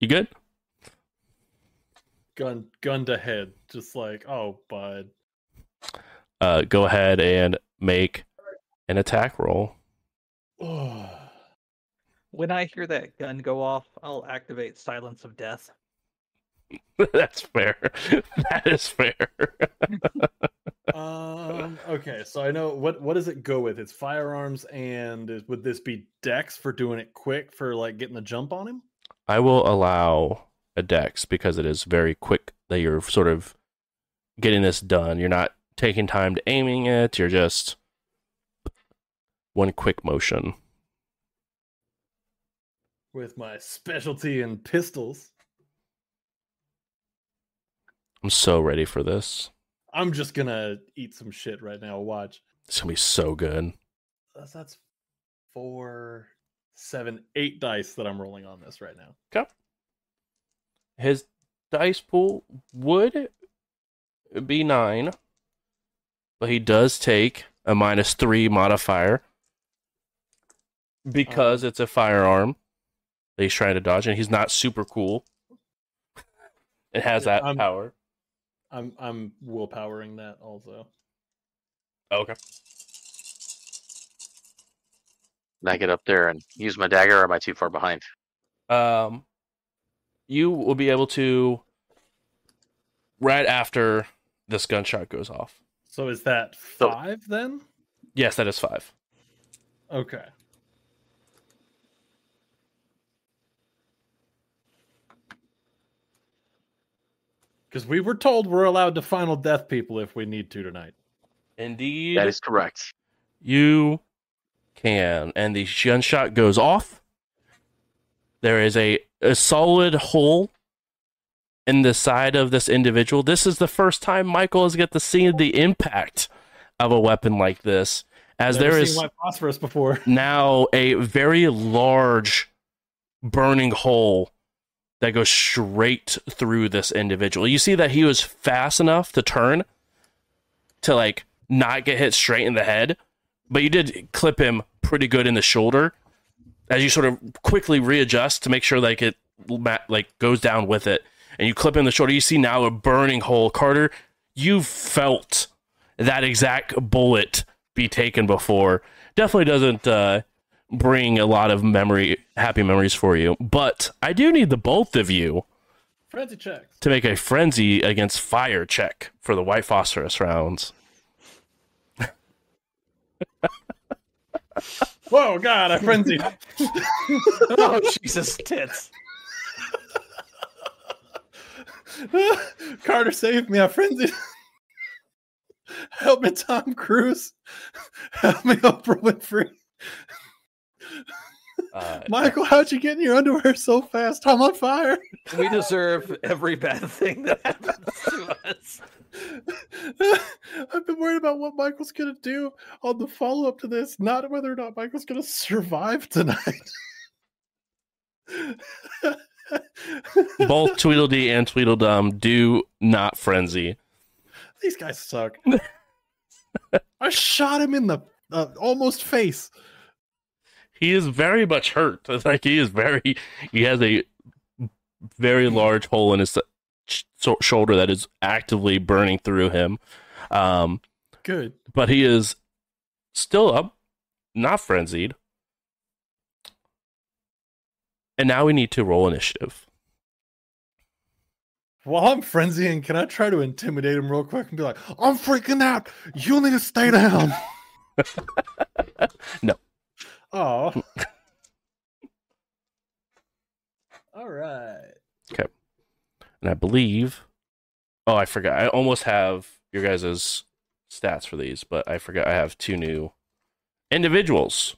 you good? Gun, gun to head, just like oh, bud. Uh, go ahead and make an attack roll. When I hear that gun go off, I'll activate Silence of Death. That's fair. that is fair. um. Okay, so I know what. What does it go with? It's firearms, and is- would this be Dex for doing it quick for like getting the jump on him? I will allow a dex because it is very quick that you're sort of getting this done. You're not taking time to aiming it. You're just one quick motion. With my specialty in pistols, I'm so ready for this. I'm just gonna eat some shit right now. Watch. It's gonna be so good. That's, that's four, seven, eight dice that I'm rolling on this right now. Okay. His dice pool would be nine, but he does take a minus three modifier because um. it's a firearm that he's trying to dodge, and he's not super cool. It has that I'm- power. I'm I'm willpowering that also. Okay. Can I get up there and use my dagger, or am I too far behind? Um, you will be able to right after this gunshot goes off. So is that So- five then? Yes, that is five. Okay. Because we were told we're allowed to final death people if we need to tonight. Indeed, That is correct. you can. And the gunshot goes off. There is a, a solid hole in the side of this individual. This is the first time Michael has got to see the impact of a weapon like this, as Never there seen phosphorus before. now a very large burning hole that goes straight through this individual. You see that he was fast enough to turn to like not get hit straight in the head, but you did clip him pretty good in the shoulder as you sort of quickly readjust to make sure like it like goes down with it. And you clip him in the shoulder. You see now a burning hole. Carter you felt that exact bullet be taken before. Definitely doesn't uh, bring a lot of memory happy memories for you but i do need the both of you Frenzy checks. to make a frenzy against fire check for the white phosphorus rounds Whoa, God, I frenzied. oh Jesus tits! Carter saved me. I frenzied. Help me, Tom Cruise. Help me, Oprah Winfrey. Uh, Michael, how'd you get in your underwear so fast? I'm on fire. We deserve every bad thing that happens to us. I've been worried about what Michael's gonna do on the follow up to this, not whether or not Michael's gonna survive tonight. both Tweedledee and Tweedledum do not frenzy. These guys suck. I shot him in the uh, almost face. He is very much hurt. Like he is very. He has a very large hole in his sh- shoulder that is actively burning through him. Um, Good. but he is still up, not frenzied. And now we need to roll initiative. While I'm frenzying, can I try to intimidate him real quick and be like, I'm freaking out. You need to stay down. No. Oh. All right. Okay. And I believe. Oh, I forgot. I almost have your guys' stats for these, but I forgot I have two new individuals.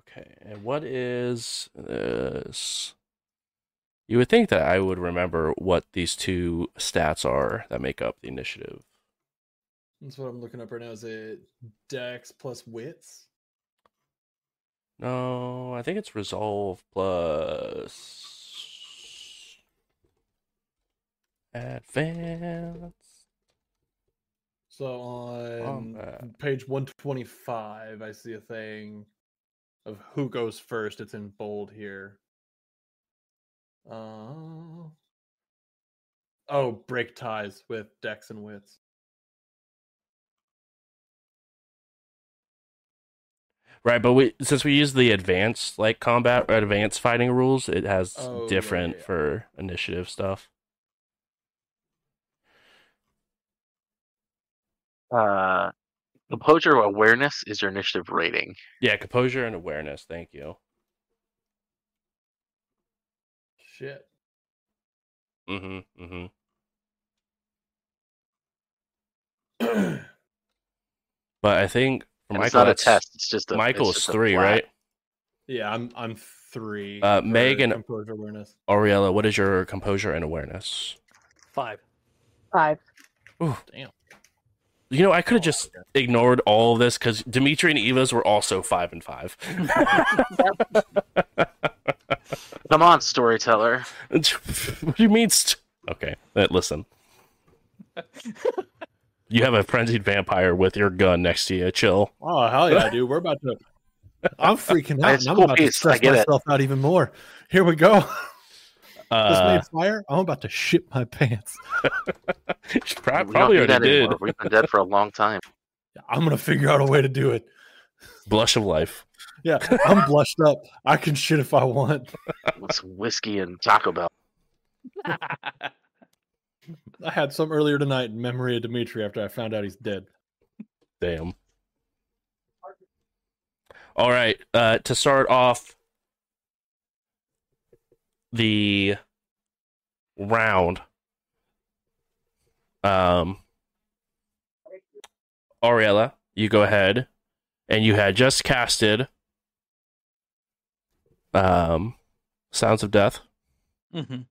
Okay, and what is this? You would think that I would remember what these two stats are that make up the initiative. That's what I'm looking up right now. Is it Dex plus wits? No, I think it's resolve plus advance. So on Combat. page 125, I see a thing of who goes first. It's in bold here. Uh, oh, break ties with Dex and wits. Right, but we since we use the advanced like combat or advanced fighting rules, it has Oh, yeah, different yeah, yeah. for initiative stuff. Uh, composure awareness is your initiative rating. Yeah, composure and awareness. Thank you. Shit. Mm-hmm. Mm-hmm. But I think for And Michael, it's not a test. It's just a. Michael it's just three, flat. right? yeah, I'm I'm three. Uh, Megan- composure awareness. Ariella, what is your composure and awareness? Five. Five. Ooh. Damn. You know, I could have just ignored all of this because Dimitri and Eva's were also five and five. Come on, storyteller. what do you mean? St- okay, uh, listen. You have a frenzied vampire with your gun next to you. Chill. Oh hell yeah, dude! We're about to I'm freaking out. It's I'm cool about to piece, I stress get it. myself out even more. Here we go. this Uh, made fire. I'm about to shit my pants. prob- We don't probably already did. anymore. We've been dead for a long time. I'm gonna figure out a way to do it. Blush of life. Yeah, I'm blushed up. I can shit if I want. With some whiskey and Taco Bell. I had some earlier tonight in memory of Dimitri after I found out he's dead. Damn. All right. Uh, to start off the round, um, Ariella, you go ahead, and you had just casted um, Sounds of Death. hmm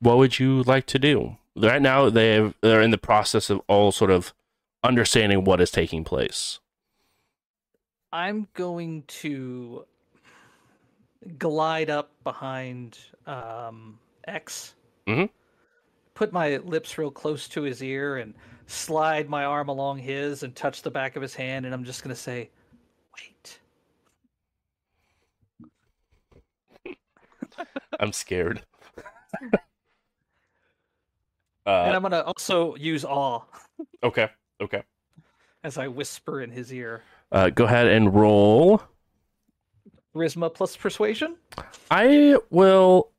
What would you like to do? Right now, they they're in the process of all sort of understanding what is taking place. I'm going to glide up behind um, X, Mhm. put my lips real close to his ear, and slide my arm along his and touch the back of his hand, and I'm just going to say, "Wait." I'm scared. and uh, I'm going to also use awe okay, okay. as I whisper in his ear. Uh, go ahead and roll. Charisma plus persuasion. I will.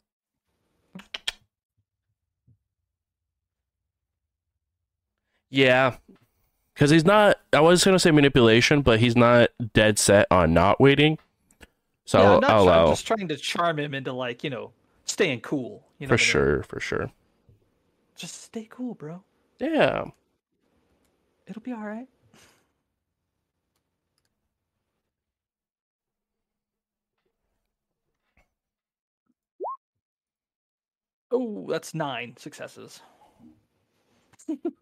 Yeah, because he's not. I was gonna say manipulation, but he's not dead set on not waiting. So yeah, I'll, I'm not oh I'll try- I'm just trying to charm him into like you know staying cool. You know for what I mean? sure, for sure. Just stay cool, bro. Yeah. It'll be all right. Oh, that's nine successes.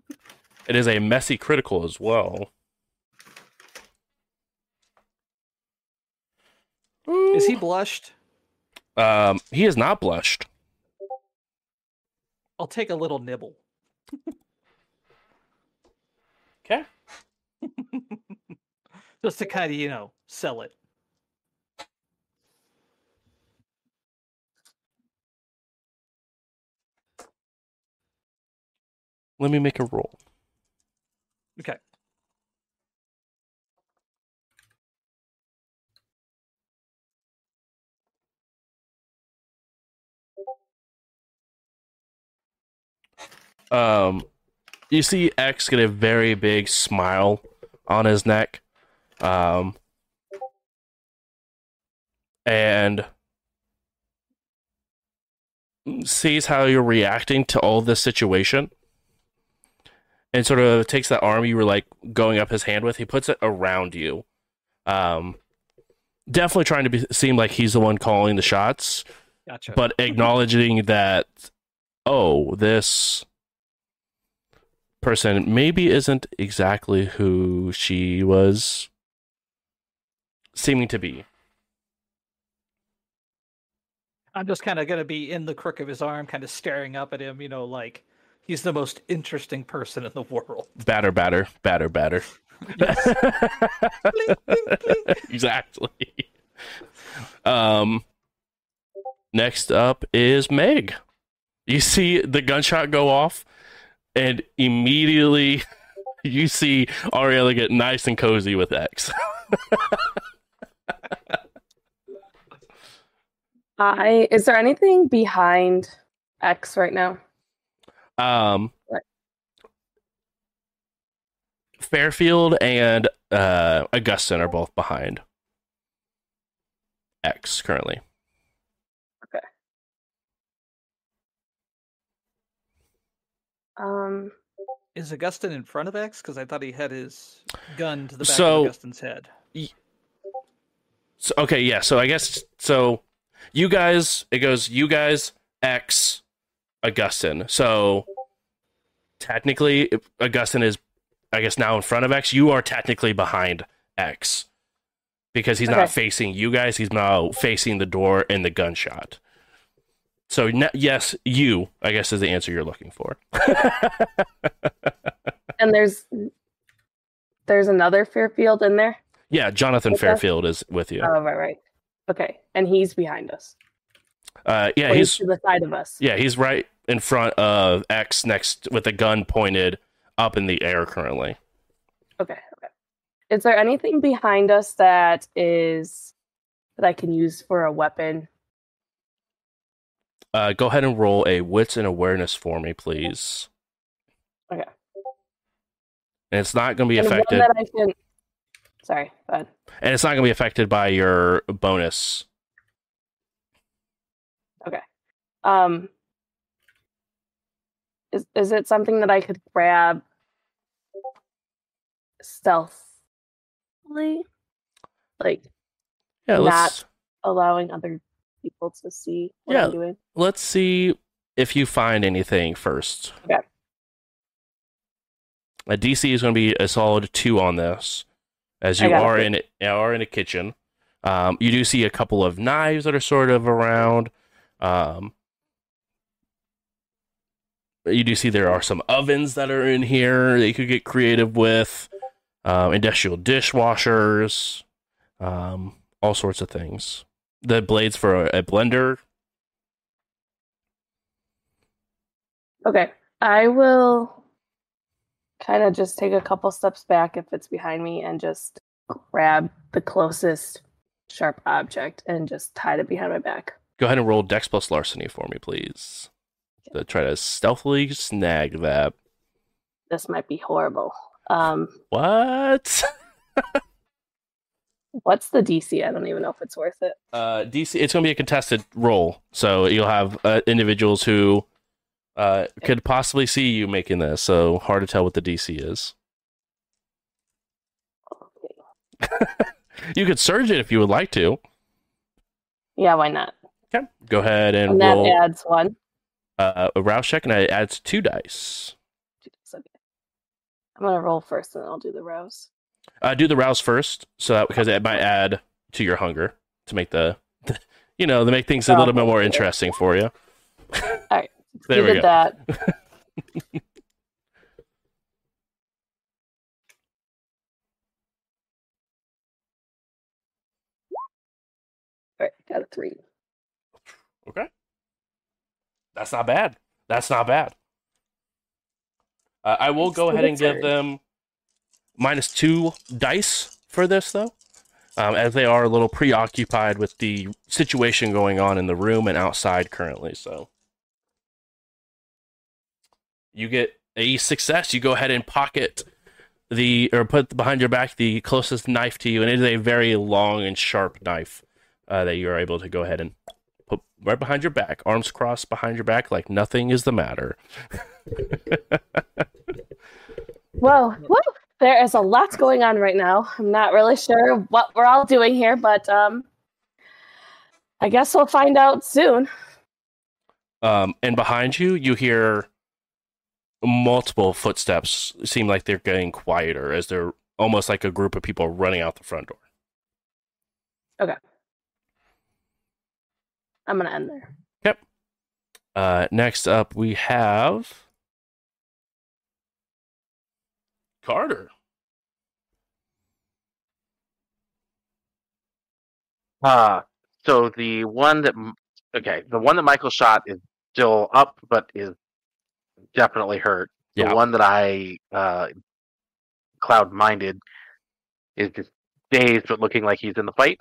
It is a messy critical as well. Is he blushed? Um, he is not blushed. I'll take a little nibble. Okay. Just to kind of, you know, sell it. Let me make a roll. Okay. Um, you see X get a very big smile on his neck. Um, and sees how you're reacting to all this situation and sort of takes that arm you were like going up his hand with. He puts it around you. Um definitely trying to be, seem like he's the one calling the shots Gotcha. but acknowledging that oh this person maybe isn't exactly who she was seeming to be. I'm just kind of going to be in the crook of his arm, kind of staring up at him, you know, like he's the most interesting person in the world. batter batter batter batter Blink, blink, blink. exactly um next up is meg you see the gunshot go off and immediately you see ariella get nice and cozy with x I is there anything behind X right now? Um Right. fairfield and uh augustin are both behind x currently Okay. Um, Is Augustin in front of X? Because I thought he had his gun to the back So- of Augustin's head. So okay, yeah. So I guess so. You guys, it goes you guys X Augustin. So technically, if Augustin is, I guess, now in front of X. You are technically behind X because he's not facing you guys. He's now facing the door and the gunshot. So ne- yes, you. I guess is the answer you're looking for. and there's there's another Fairfield in there. Yeah, Jonathan Okay. Fairfield is with you. Oh, right, right. Okay, and he's behind us. Uh, yeah, Or he's to the side of us. yeah he's right in front of X next with a gun pointed up in the air currently. Okay, okay. Is there anything behind us that is that I can use for a weapon? Uh, go ahead and roll a wits and awareness for me, please. Okay. And it's not going to be And affected, can. Sorry, go ahead. and it's not going to be affected by your bonus. Okay. Um, is is it something that I could grab stealthily, like Yeah, Not- allowing other people to see what Yeah. I'm doing? let's see if you find anything first. Okay. A DC is going to be a solid two on this, as you are it. in it are in a kitchen. Um, you do see a couple of knives that are sort of around. Um, you do see there are some ovens that are in here that you could get creative with, um, industrial dishwashers, um, all sorts of things. The blades for a, a blender. Okay, I will kind of just take a couple steps back if it's behind me and just grab the closest sharp object and just tie it behind my back. Go ahead and roll Dex plus Larceny for me, please. To try to stealthily snag that. This might be horrible. Um, What? what's the DC? I don't even know if it's worth it. Uh, DC. It's going to be a contested roll, so you'll have uh, individuals who uh, could possibly see you making this. So hard to tell what the DC is. Okay. You could surge it if you would like to. Yeah, why not? Okay. Go ahead and, And that roll adds one. Uh, a rouse check, and it adds two dice. Okay. I'm gonna roll first, and then I'll do the rouse. Uh, do the rouse first, so that because it might add to your hunger to make the, you know, to make things a Oh, little bit more interesting for you. Alright, There you we did go. that. All right, got a three. Okay. That's not bad. That's not bad. Uh, I will go ahead and give them minus two dice for this, though, um, as they are a little preoccupied with the situation going on in the room and outside currently. So you get a success. You go ahead and pocket the or put behind your back the closest knife to you, and it is a very long and sharp knife uh, that you are able to go ahead and right behind your back, arms crossed behind your back, like nothing is the matter. Whoa, whoa! There is a lot going on right now. I'm not really sure what we're all doing here, but um, I guess we'll find out soon. Um, and behind you, you hear multiple footsteps. Seem like they're getting quieter as they're almost like a group of people running out the front door. I'm gonna end there. Yep. Uh, next up, we have Carter. Uh, so the one that, okay, the one that Michael shot is still up, but is definitely hurt. The one that I uh, cloud minded is just dazed, but looking like he's in the fight.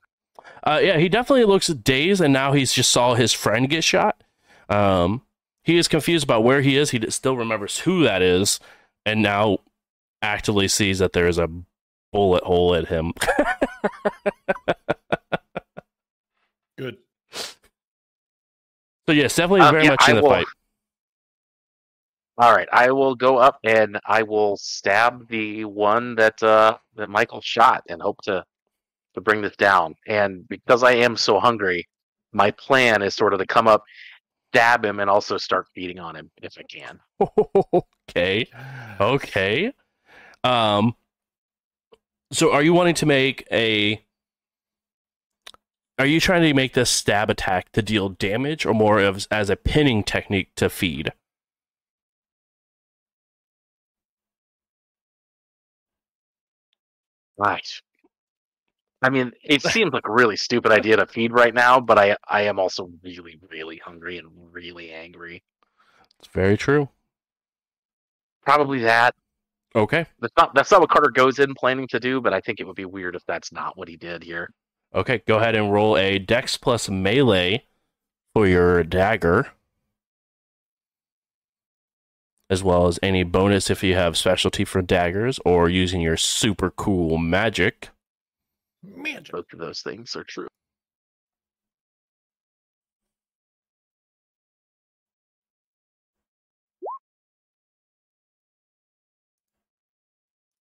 Uh, yeah, he definitely looks dazed, and now he's just saw his friend get shot. Um, he is confused about where he is. He still remembers who that is, and now actively sees that there is a bullet hole at him. Good. so yes, definitely Uh, very yeah, much in the will- fight. All right, I will go up and I will stab the one that uh, that Michael shot and hope to to bring this down. And because I am so hungry, my plan is sort of to come up, stab him, and also start feeding on him if I can. okay, okay. Um, so are you wanting to make a? Are you trying to make this stab attack to deal damage, or more of as a pinning technique to feed? Right. I mean, it seems like a really stupid idea to feed right now, but I I am also really really hungry and really angry. It's very true. Probably that. Okay. That's not that's not what Carter goes in planning to do, but I think it would be weird if that's not what he did here. Okay, go ahead and roll a dex plus melee for your dagger. As well as any bonus if you have specialty for daggers or using your super cool magic. Magic. Both of those things are true.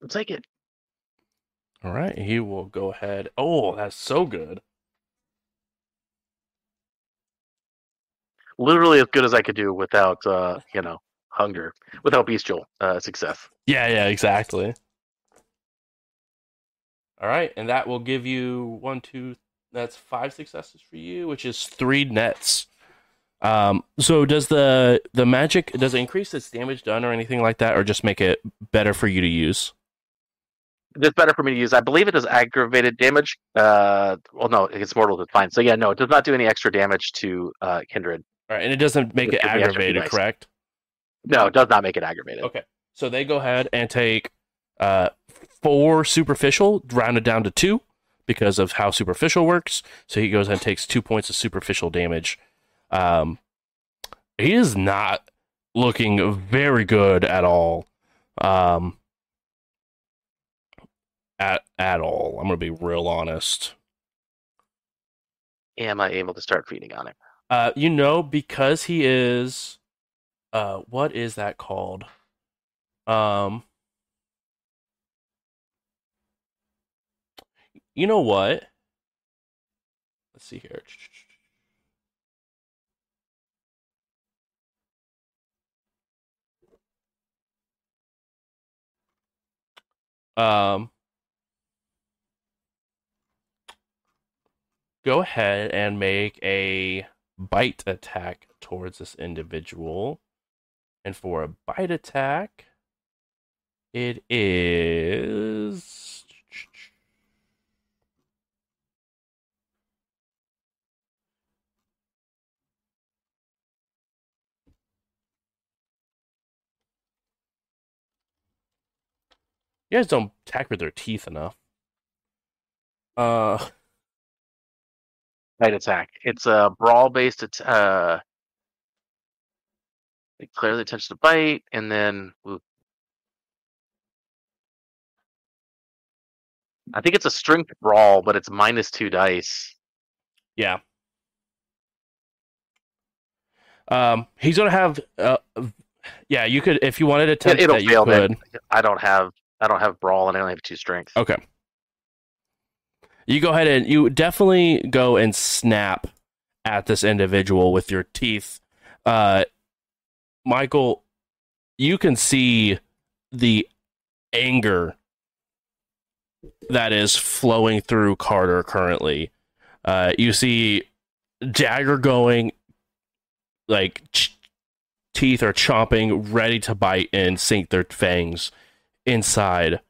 I'll take it. All right, he will go ahead. Oh, that's so good. Literally as good as I could do without uh, you know, hunger. Without bestial uh success. Yeah, yeah, exactly. All right, and that will give you one, two. That's five successes for you, which is three nets. Um, so does the the magic does it increase its damage done or anything like that, or just make it better for you to use? It's better for me to use. I believe it does aggravated damage. Uh well no, it's mortal fine. So yeah, no, it does not do any extra damage to uh kindred. All right, and it doesn't make it extra aggravated, correct? No, it does not make it aggravated. Okay, so they go ahead and take uh, four superficial, rounded down to two because of how superficial works. So he goes and takes two points of superficial damage. Um, he is not looking very good at all. Um, at at all. I'm gonna be real honest. Am I able to start feeding on him? Uh, you know, because he is, uh, what is that called? Um, you know what? Let's see here. Um, go ahead and make a bite attack towards this individual. And for a bite attack, it is. You guys don't attack with their teeth enough. Uh, Night attack. It's a brawl based at uh declare clearly intention to bite and then ooh. I think it's a strength brawl, but it's minus two dice. Yeah. Um, he's gonna have. Uh, yeah, you could if you wanted to It, attempt it'll that, you fail could. I don't have I don't have brawl and I only have two strength. Okay. You go ahead and you definitely go and snap at this individual with your teeth. Uh, Michael, you can see the anger that is flowing through Carter currently. Uh, you see Jagger going like ch- teeth are chomping, ready to bite and sink their fangs inside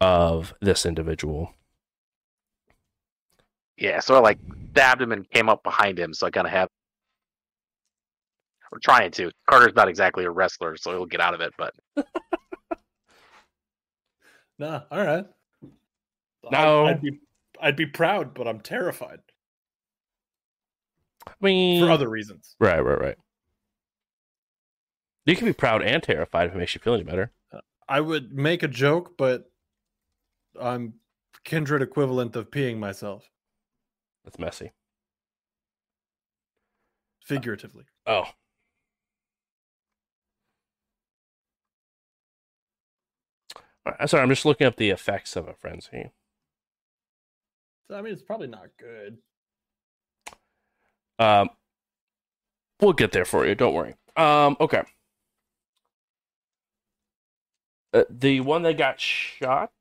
of this individual. Yeah, so I like stabbed him and came up behind him, so I kinda have we're trying to. Carter's not exactly a wrestler, so he'll get out of it, but Nah, all right. No. I'd, I'd be I'd be proud, but I'm terrified I mean, for other reasons. right, right, right. You can be proud and terrified if it makes you feel any better. I would make a joke, but I'm kindred equivalent of peeing myself, That's messy. figuratively. Oh. Uh, Sorry, I'm just looking up the effects of a frenzy. So, I mean, it's probably not good. Um, we'll get there for you. Don't worry. Um, okay. Uh, the one that got shot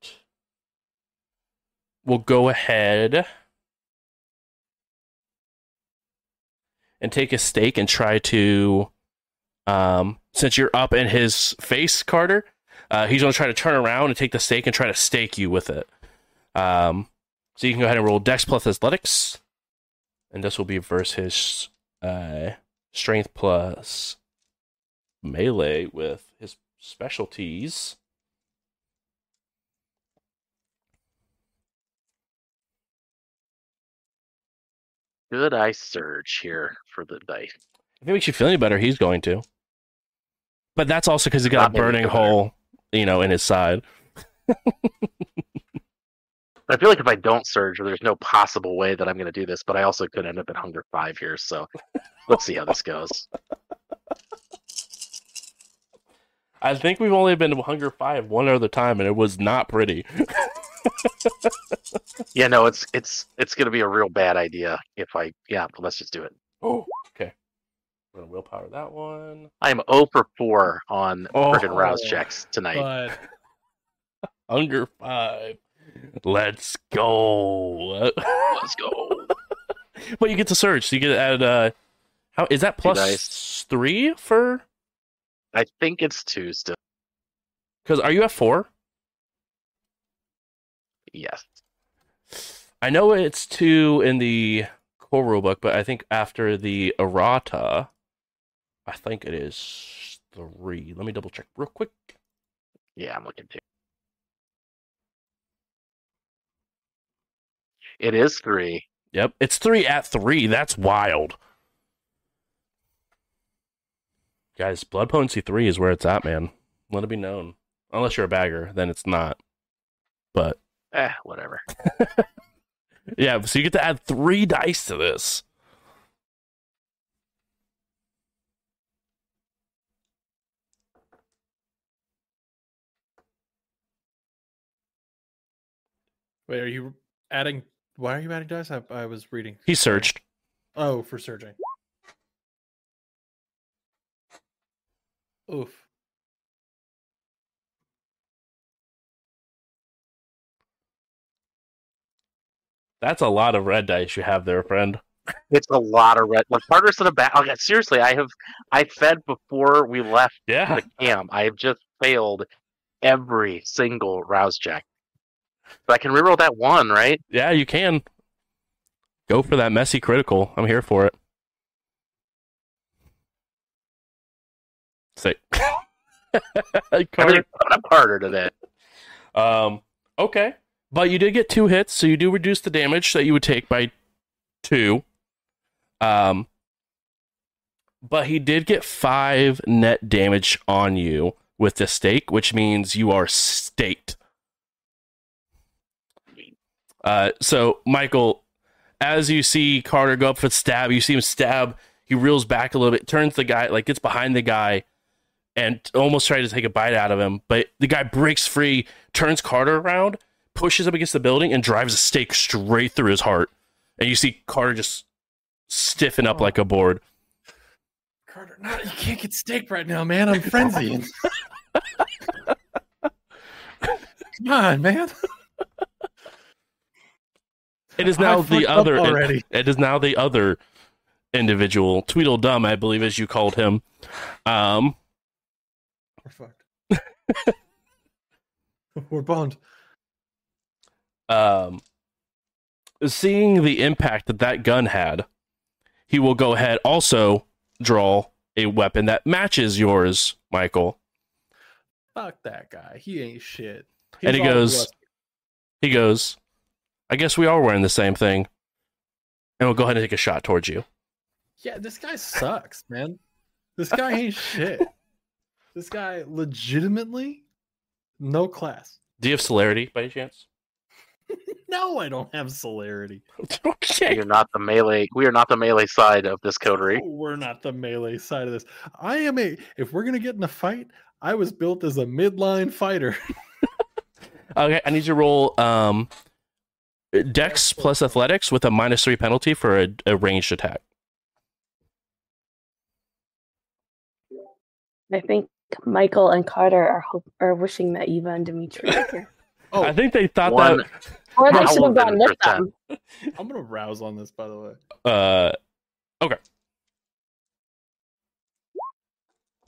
will go ahead and take a stake and try to. Um, since you're up in his face, Carter, uh, he's going to try to turn around and take the stake and try to stake you with it. Um, So you can go ahead and roll Dex plus Athletics, and this will be versus his uh, Strength plus Melee with his specialties. Good I surge here for the dice. If it makes you feel any better, he's going to. But that's also because he's got Not a burning hole, you know, in his side. I feel like if I don't surge, there's no possible way that I'm going to do this. But I also could end up at hunger five here. So let's see how this goes. I think we've only been to Hunger Five one other time, and it was not pretty. Yeah, no, it's it's it's going to be a real bad idea if I. Yeah, let's just do it. oh, okay. We're gonna willpower that one. I am 0 for 4 on Oh. friggin' rouse checks tonight. But Hunger Five. Let's go. Let's go. but you get to search, so you get add. Uh, how is that plus three for? I think it's two still. Because are you at four? Yes. I know it's two in the core rulebook, but I think after the errata, I think it is three. Let me double check real quick. Yeah, I'm looking too. It is three. Yep, it's three at three. That's wild. Guys, blood potency three is where it's at, man. Let it be known. Unless you're a bagger, then it's not. But Eh, whatever. yeah, so you get to add three dice to this. wait, are you adding? Why are you adding dice? I, I was reading. He Sorry. searched. Oh, for surging. Oof. That's a lot of red dice you have there, friend. It's a lot of red. Like Carter's in a bad. Okay, seriously, I have I fed before we left Yeah. the camp. I have just failed every single rouse check. But I can reroll that one, right? Yeah, you can. Go for that messy critical. I'm here for it. Say. I'm Carter. up harder today. Um, okay. But you did get two hits, so you do reduce the damage that you would take by two. Um, but he did get five net damage on you with the stake, which means you are staked. Uh, so Michael, as you see Carter go up for stab, you see him stab. He reels back a little bit, turns the guy, like gets behind the guy, and almost tries to take a bite out of him. But the guy breaks free, turns Carter around, pushes up against the building, and drives a stake straight through his heart. And you see Carter just stiffen up like a board. Carter, no, you can't get steak right now, man. I'm frenzied. Come on, man. It is I now the other. already. It is now the other individual, Tweedledum, I believe, as you called him. Um, We're fucked. We're boned. Um, seeing the impact that that gun had, he will go ahead also draw a weapon that matches yours, Michael. Fuck that guy. He ain't shit. And he goes- He goes, I guess we are wearing the same thing. And we'll go ahead and take a shot towards you. Yeah, this guy sucks, man. This guy ain't shit. This guy legitimately no class. Do you have celerity by any chance? No, I don't have celerity. We okay. are not the melee. We are not the melee side of this coterie. We're not the melee side of this. I am a. If we're gonna get in a fight, I was built as a midline fighter. Okay, I need you to roll um, Dex plus Athletics with a minus three penalty for a, a ranged attack. I think Michael and Carter are hope- are wishing that Eva and Dimitri were here. Oh, I think they thought One, that. Or they should have gone with them. I'm gonna rouse on this, by the way. Uh, okay.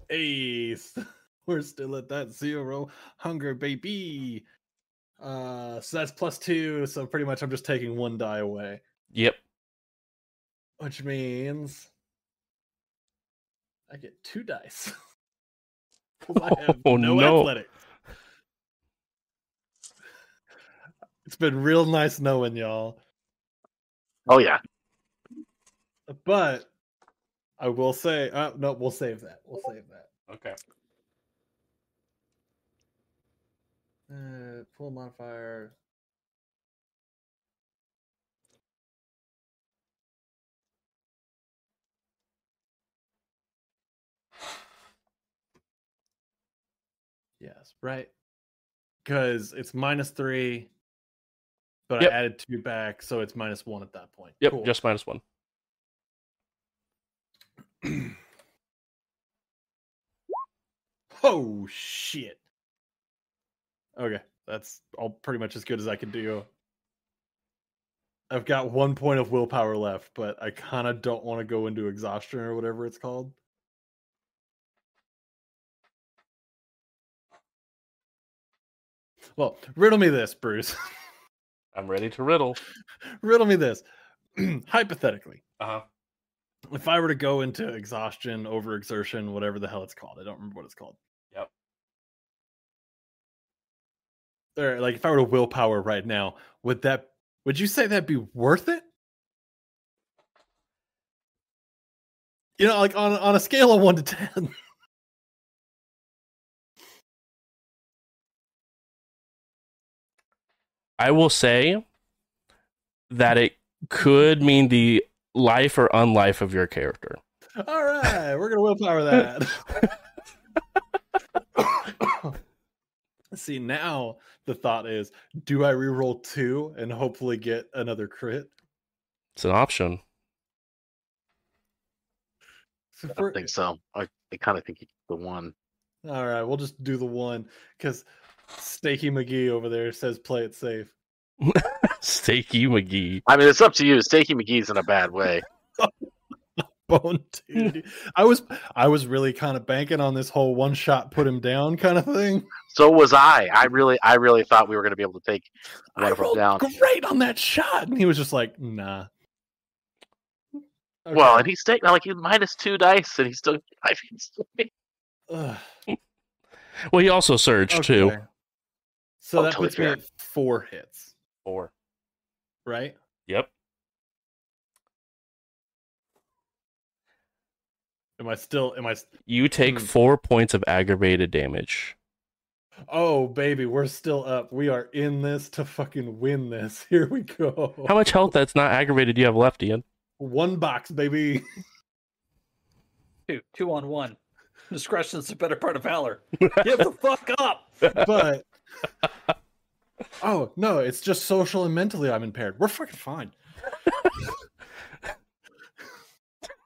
Ace. We're still at that zero hunger, baby. Uh, so that's plus two. So pretty much, I'm just taking one die away, Yep. which means I get two dice. I have Oh, no, no. athletics. It's been real nice knowing y'all, Oh yeah. but I will say, uh, no, we'll save that. We'll save that. Okay. Uh, pull modifier. Yes, right. Because it's minus three, but Yep. I added two back, so it's minus one at that point. Yep. Cool. Just minus one. oh shit. Okay, that's all pretty much as good as I can do. I've got one point of willpower left, but I kind of don't want to go into exhaustion or whatever it's called. Well, riddle me this, Bruce. I'm ready to riddle. riddle me this. Hypothetically, Uh huh. if I were to go into exhaustion, overexertion, whatever the hell it's called, I don't remember what it's called. Yep. Or like if I were to willpower right now, would that would you say that'd be worth it? You know, like on on a scale of one to ten. I will say that it could mean the life or unlife of your character. All right, we're gonna willpower that. See, now the thought is, do I reroll two and hopefully get another crit? It's an option. So I don't think so. I, I kind of think the one. All right, we'll just do the one because Stakey McGee over there says play it safe. Stakey McGee. I mean, it's up to you. Stakey McGee's in a bad way. Bone dude. I was I was really kind of banking on this whole one shot put him down kind of thing. So was I. I really, I really thought we were going to be able to take one I of them down. great on that shot, and he was just like, nah. Well, and he's taking like he minus two dice, and he's still. I mean, Ugh, Well, he also surged too. Okay. So Oh, that totally puts me at four hits, Four. right? Yep. Am I still? Am I You take Hmm. four points of aggravated damage. Oh, baby, we're still up. We are in this to fucking win this. Here we go. How much health that's not aggravated do you have left, Ian? One box, baby. Two, two on one. Discretion's the better part of valor. Give the fuck up. but oh no, it's just social and mentally I'm impaired. We're fucking fine.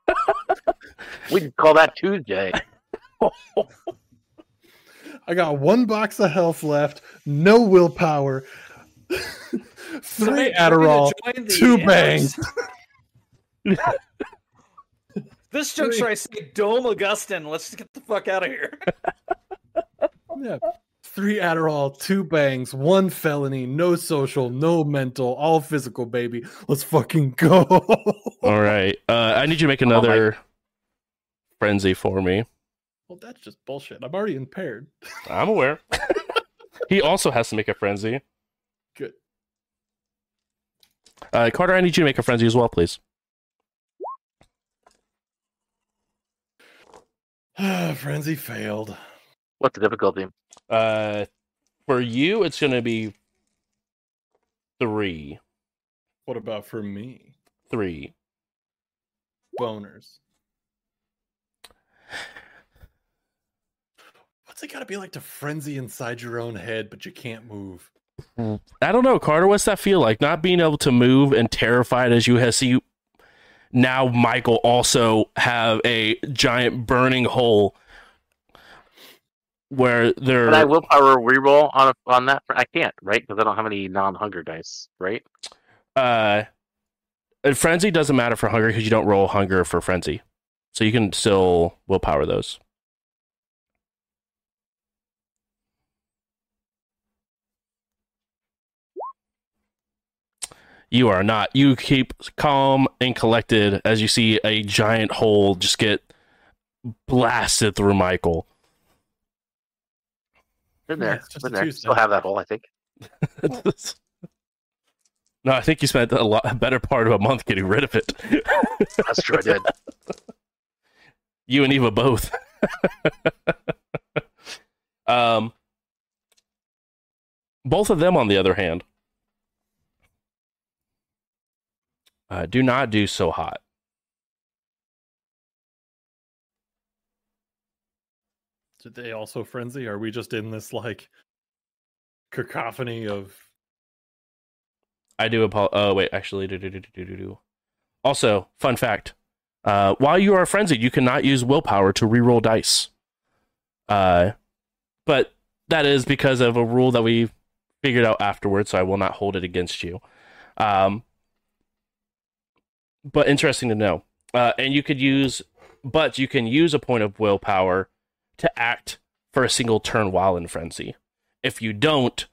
we can call that Tuesday. I got one box of health left, no willpower, three Somebody Adderall, trying to join the two Amherst- bangs. This juncture, I say, Dome Augustin. Let's get the fuck out of here. Yeah. Three Adderall, two bangs, one felony, no social, no mental, all physical, baby. Let's fucking go. All right. Uh, I need you to make Oh, my- another frenzy for me. well, that's just bullshit. I'm already impaired. I'm aware. he also has to make a frenzy. Good. Uh, Carter, I need you to make a frenzy as well, please. Frenzy failed. What's the difficulty? Uh, for you, it's going to be three. What about for me? Three. Boners. What's it gotta be like to frenzy inside your own head, but you can't move? I don't know, Carter. What's that feel like? Not being able to move and terrified as you have see now Michael also have a giant burning hole where there Can I willpower reroll on a, on that? I can't, right? Because I don't have any non-hunger dice, right? uh frenzy doesn't matter for hunger because you don't roll hunger for frenzy. So you can still willpower those. You are not. You keep calm and collected as you see a giant hole just get blasted through Michael. Been Yeah, there. it's just Been there. Tuesday. Still have that hole, I think. no, I think you spent a lot a better part of a month getting rid of it. That's true. I did. you and Eva both. um, both of them, on the other hand, uh, do not do so hot. Did they also frenzy? Are we just in this like cacophony of I do apologize. Oh wait, actually, do, do, do, do, do, do. Also, fun fact: uh, while you are frenzied, you cannot use willpower to reroll dice. Uh, but that is because of a rule that we figured out afterwards, so I will not hold it against you. Um, but interesting to know. Uh, and you could use, but you can use a point of willpower to act for a single turn while in frenzy. If you don't,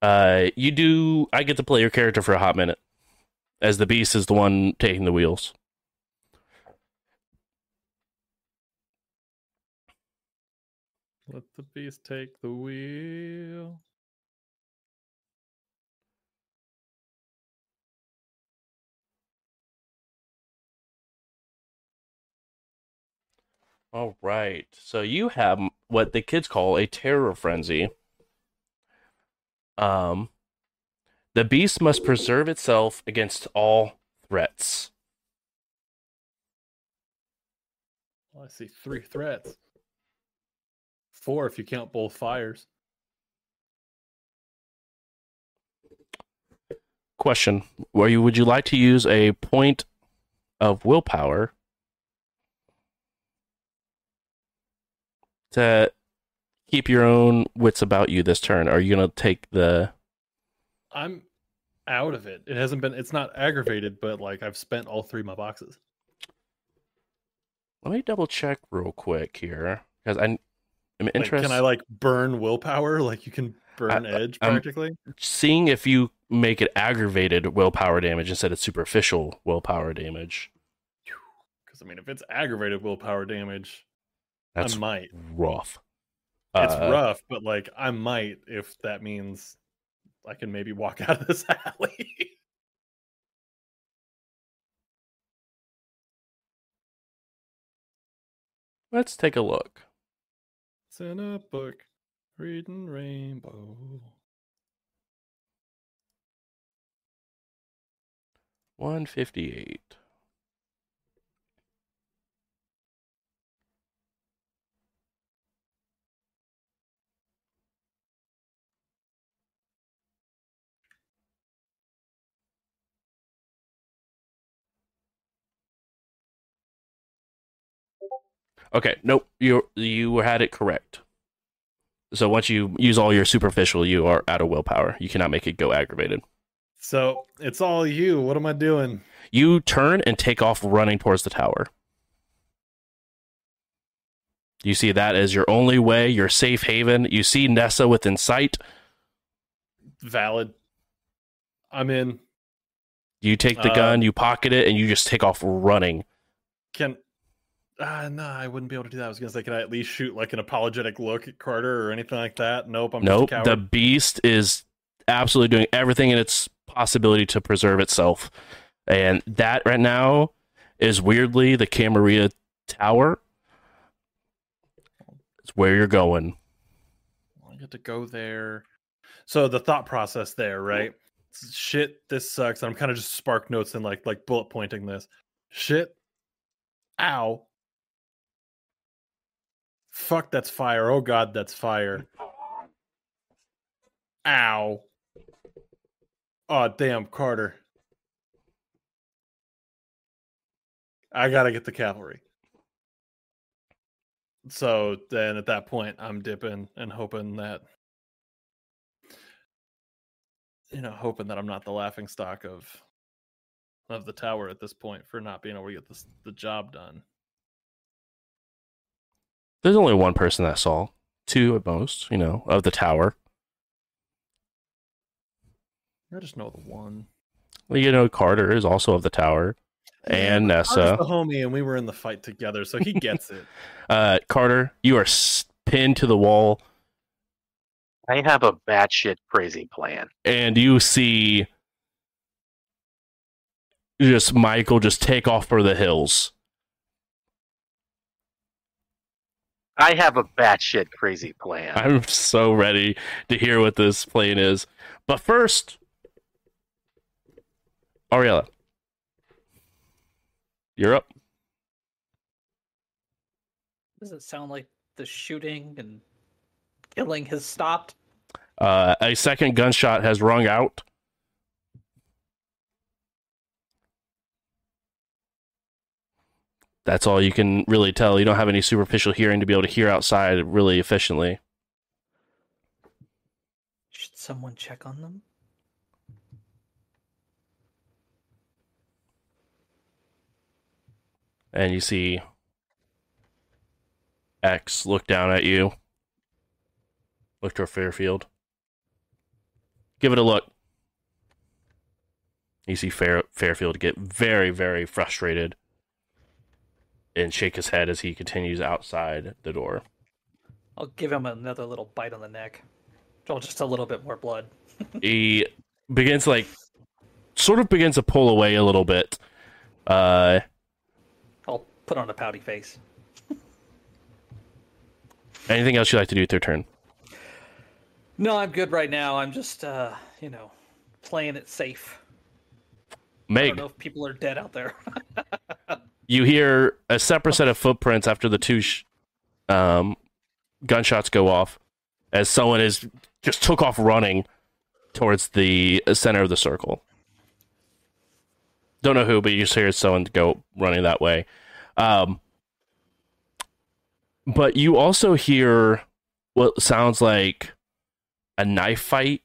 uh, you do. I get to play your character for a hot minute, as the beast is the one taking the wheels. let the beast take the wheel? All right. So you have what the kids call a terror frenzy. Um, the beast must preserve itself against all threats. Well, I see three threats. Four if you count both fires. Question: Were you would you like to use a point of willpower to keep your own wits about you this turn? Are you gonna take the? I'm out of it. It hasn't been it's not aggravated, but like I've spent all three of my boxes. Let me double check real quick here because I. I'm Like, interested. can I like burn willpower? Like you can burn edge I'm- practically? seeing if you make it aggravated willpower damage instead of superficial willpower damage. Because I mean if it's aggravated willpower damage, That's I might. rough. It's Uh, rough, but like I might if that means I can maybe walk out of this alley. Let's take a look. it's in a book, reading rainbow. One fifty-eight. Okay, nope. You you had it correct. So once you use all your superficial, you are out of willpower. You cannot make it go aggravated. So it's all you. What am I doing? You turn and take off running towards the tower. You see that as your only way, your safe haven. You see Nessa within sight. Valid. I'm in. You take the Uh, gun, you pocket it, and you just take off running. Can uh no, I wouldn't be able to do that. I was gonna say, can I at least shoot like an apologetic look at Carter or anything like that? Nope, I'm nope. just a The beast is absolutely doing everything in its possibility to preserve itself. And that right now is weirdly the Camarilla Tower. It's where you're going. I get to go there. So the thought process there, right? Shit, this sucks. I'm kind of just spark notes and like like bullet pointing this. Shit. Ow. Fuck, that's fire. Oh god, that's fire. Ow. Oh damn, Carter. I gotta get the cavalry. So then at that point, I'm dipping and hoping that you know, hoping that I'm not the laughing stock of of the tower at this point for not being able to get this the job done. There's only one person that saw, two at most, you know, of the tower. I just know the one. Well, You know, Carter is also of the tower, and Carter's Nessa. the homie, and we were in the fight together, so he gets it. Uh, Carter, you are pinned to the wall, I have a batshit crazy plan. and you see just Michael just take off for the hills. I have a batshit crazy plan. I'm so ready to hear what this plan is. But first, Ariella, you're up. Does it sound like the shooting and killing has stopped? Uh, a second gunshot has rung out. That's all you can really tell. You don't have any superficial hearing to be able to hear outside really efficiently. Should someone check on them? And you see X look down at you. Look to Fairfield. Give it a look. You see Fair- Fairfield get very, very frustrated and shake his head as he continues outside the door. I'll give him another little bite on the neck. Oh, just a little bit more blood. he begins like sort of begins to pull away a little bit. Uh, I'll put on a pouty face. anything else you'd like to do with your turn? No, I'm good right now. I'm just, uh, you know, playing it safe. I don't know if people are dead out there. you hear a separate set of footprints after the two sh- um, gunshots go off as someone is just took off running towards the center of the circle. Don't know who, but you just hear someone go running that way. Um, but you also hear what sounds like a knife fight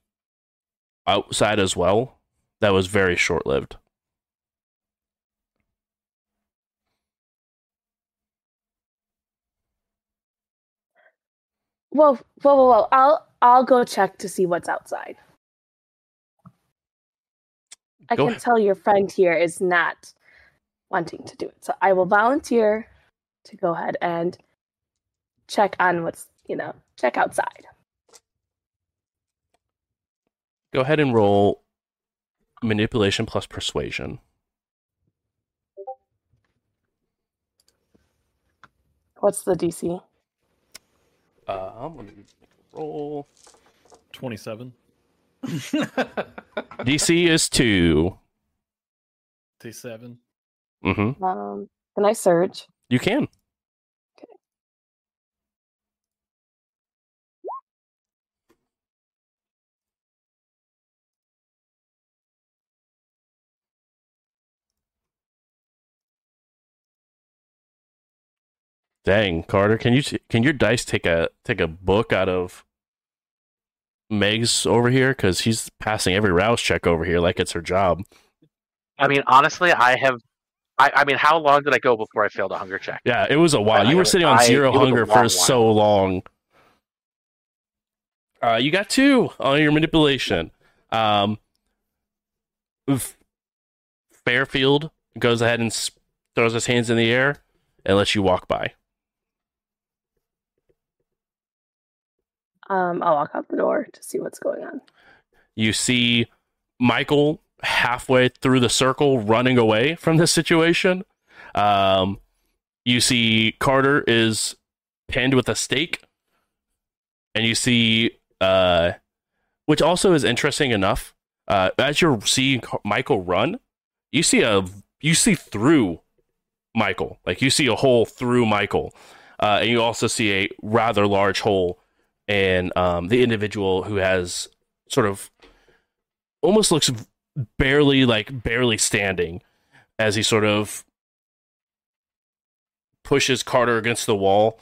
outside as well. That was very short lived. Whoa, whoa, whoa, whoa! I'll I'll go check to see what's outside. I Go can ahead. tell your friend here is not wanting to do it, so I will volunteer to go ahead and check on what's you know check outside. Go ahead and roll manipulation plus persuasion. What's the DC? Uh, I'm gonna roll. Twenty-seven. DC is two. T seven. Mm-hmm. Um, can I surge? You can. Dang, Carter, can you can your dice take a take a book out of Meg's over here because he's passing every rouse check over here like it's her job. I mean, honestly, I have. I, I mean, how long did I go before I failed a hunger check? Yeah, it was a while. I- you were I- sitting on zero a hunger for while. so long. Uh, you got two on your manipulation. Um, Fairfield goes ahead and throws his hands in the air and lets you walk by. Um, I'll walk out the door to see what's going on. You see Michael halfway through the circle running away from this situation. Um, you see Carter is pinned with a stake, and you see, uh, which also is interesting enough. Uh, as you're seeing Michael run, you see a you see through Michael, like you see a hole through Michael, uh, and you also see a rather large hole in um, the individual who has sort of almost looks barely like barely standing as he sort of pushes Carter against the wall.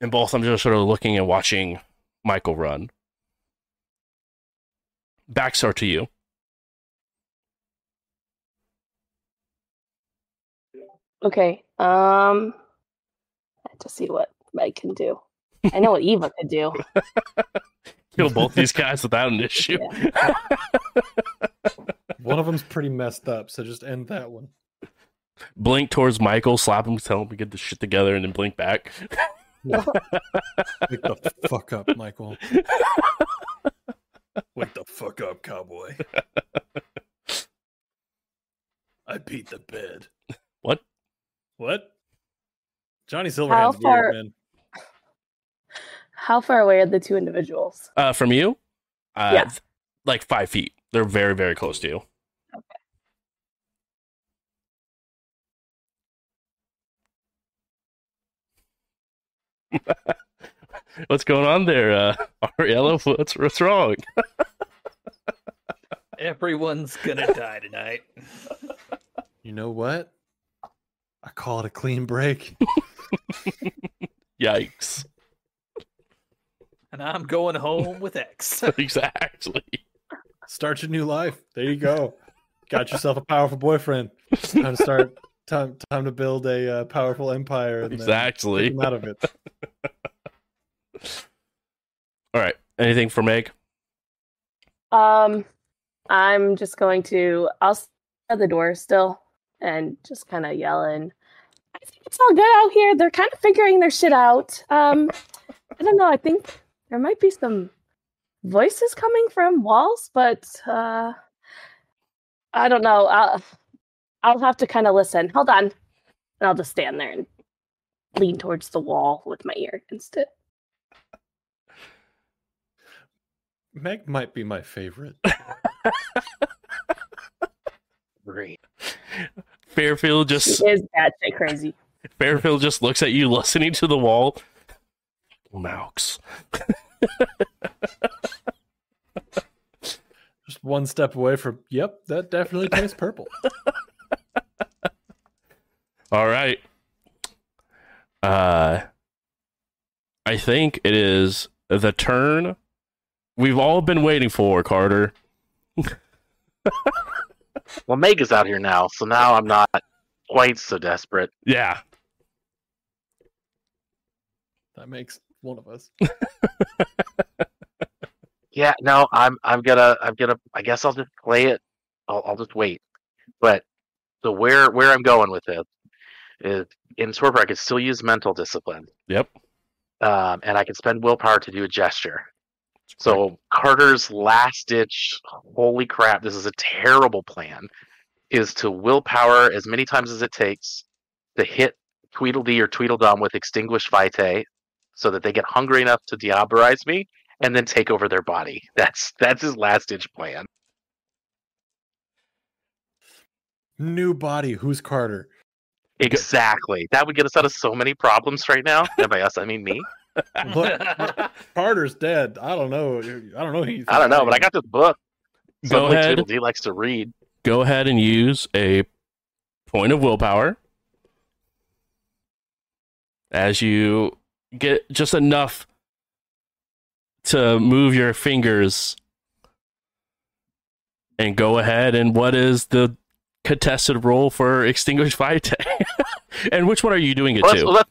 And both of them just sort of looking and watching Michael run. Backs are to you. Okay. Um, I have to see what Meg can do. I know what Eva could do. Kill both these guys without an issue. One of them's pretty messed up, so just end that one. Blink towards Michael, slap him, tell him to get the shit together, and then blink back. Wake the fuck up, Michael. Wake the fuck up, cowboy. I beat the bed. What? What? Johnny How Silverhand's far- weird, man. How far away are the two individuals? Uh, from you? Uh, Yeah. th- Like five feet. They're very, very close to you. What's going on there, uh, Ariella? What's what's wrong? Everyone's gonna die tonight. You know what? I call it a clean break. Yikes! And I'm going home with X. exactly. Start your new life. There you go. Got yourself a powerful boyfriend. Time to start. Time, time to build a uh, powerful empire. And Exactly. take out of it. All right. Anything for Meg? Um, I'm just going to. I'll stand at the door still and just kind of yelling. I think it's all good out here. They're kind of figuring their shit out. Um, I don't know. I think there might be some voices coming from walls, but uh, I don't know. I'll, I'll have to kind of listen. Hold on, and I'll just stand there and lean towards the wall with my ear against it. Meg might be my favorite. Great. Fairfield She just is batshit crazy. Fairfield just looks at you, listening to the wall. Maux. Just one step away from. Yep, that definitely tastes purple. All right. Uh, I think it is the turn we've all been waiting for, Carter. Well, Meg is out here now, so now I'm not quite so desperate. Yeah. That makes one of us. Yeah, no, I'm I'm gonna I'm gonna I guess I'll just play it. I'll I'll just wait. But so where where I'm going with this is in Torpor I can still use mental discipline. Yep. Um, and I can spend willpower to do a gesture. So Carter's last ditch, holy crap, this is a terrible plan, is to willpower as many times as it takes to hit Tweedledee or Tweedledum with Extinguished Vitae so that they get hungry enough to diablerize me and then take over their body. That's that's his last ditch plan. New body. Who's Carter? Exactly. That would get us out of so many problems right now. And by us, I mean me. What? Carter's dead. I don't know. I don't know. Who you I don't know, but I got this book. Go Suddenly ahead. Tweedledee likes to read. Go ahead and use a point of willpower as you get just enough to move your fingers and go ahead and what is the contested role for extinguished vitae and which one are you doing it Well, to well,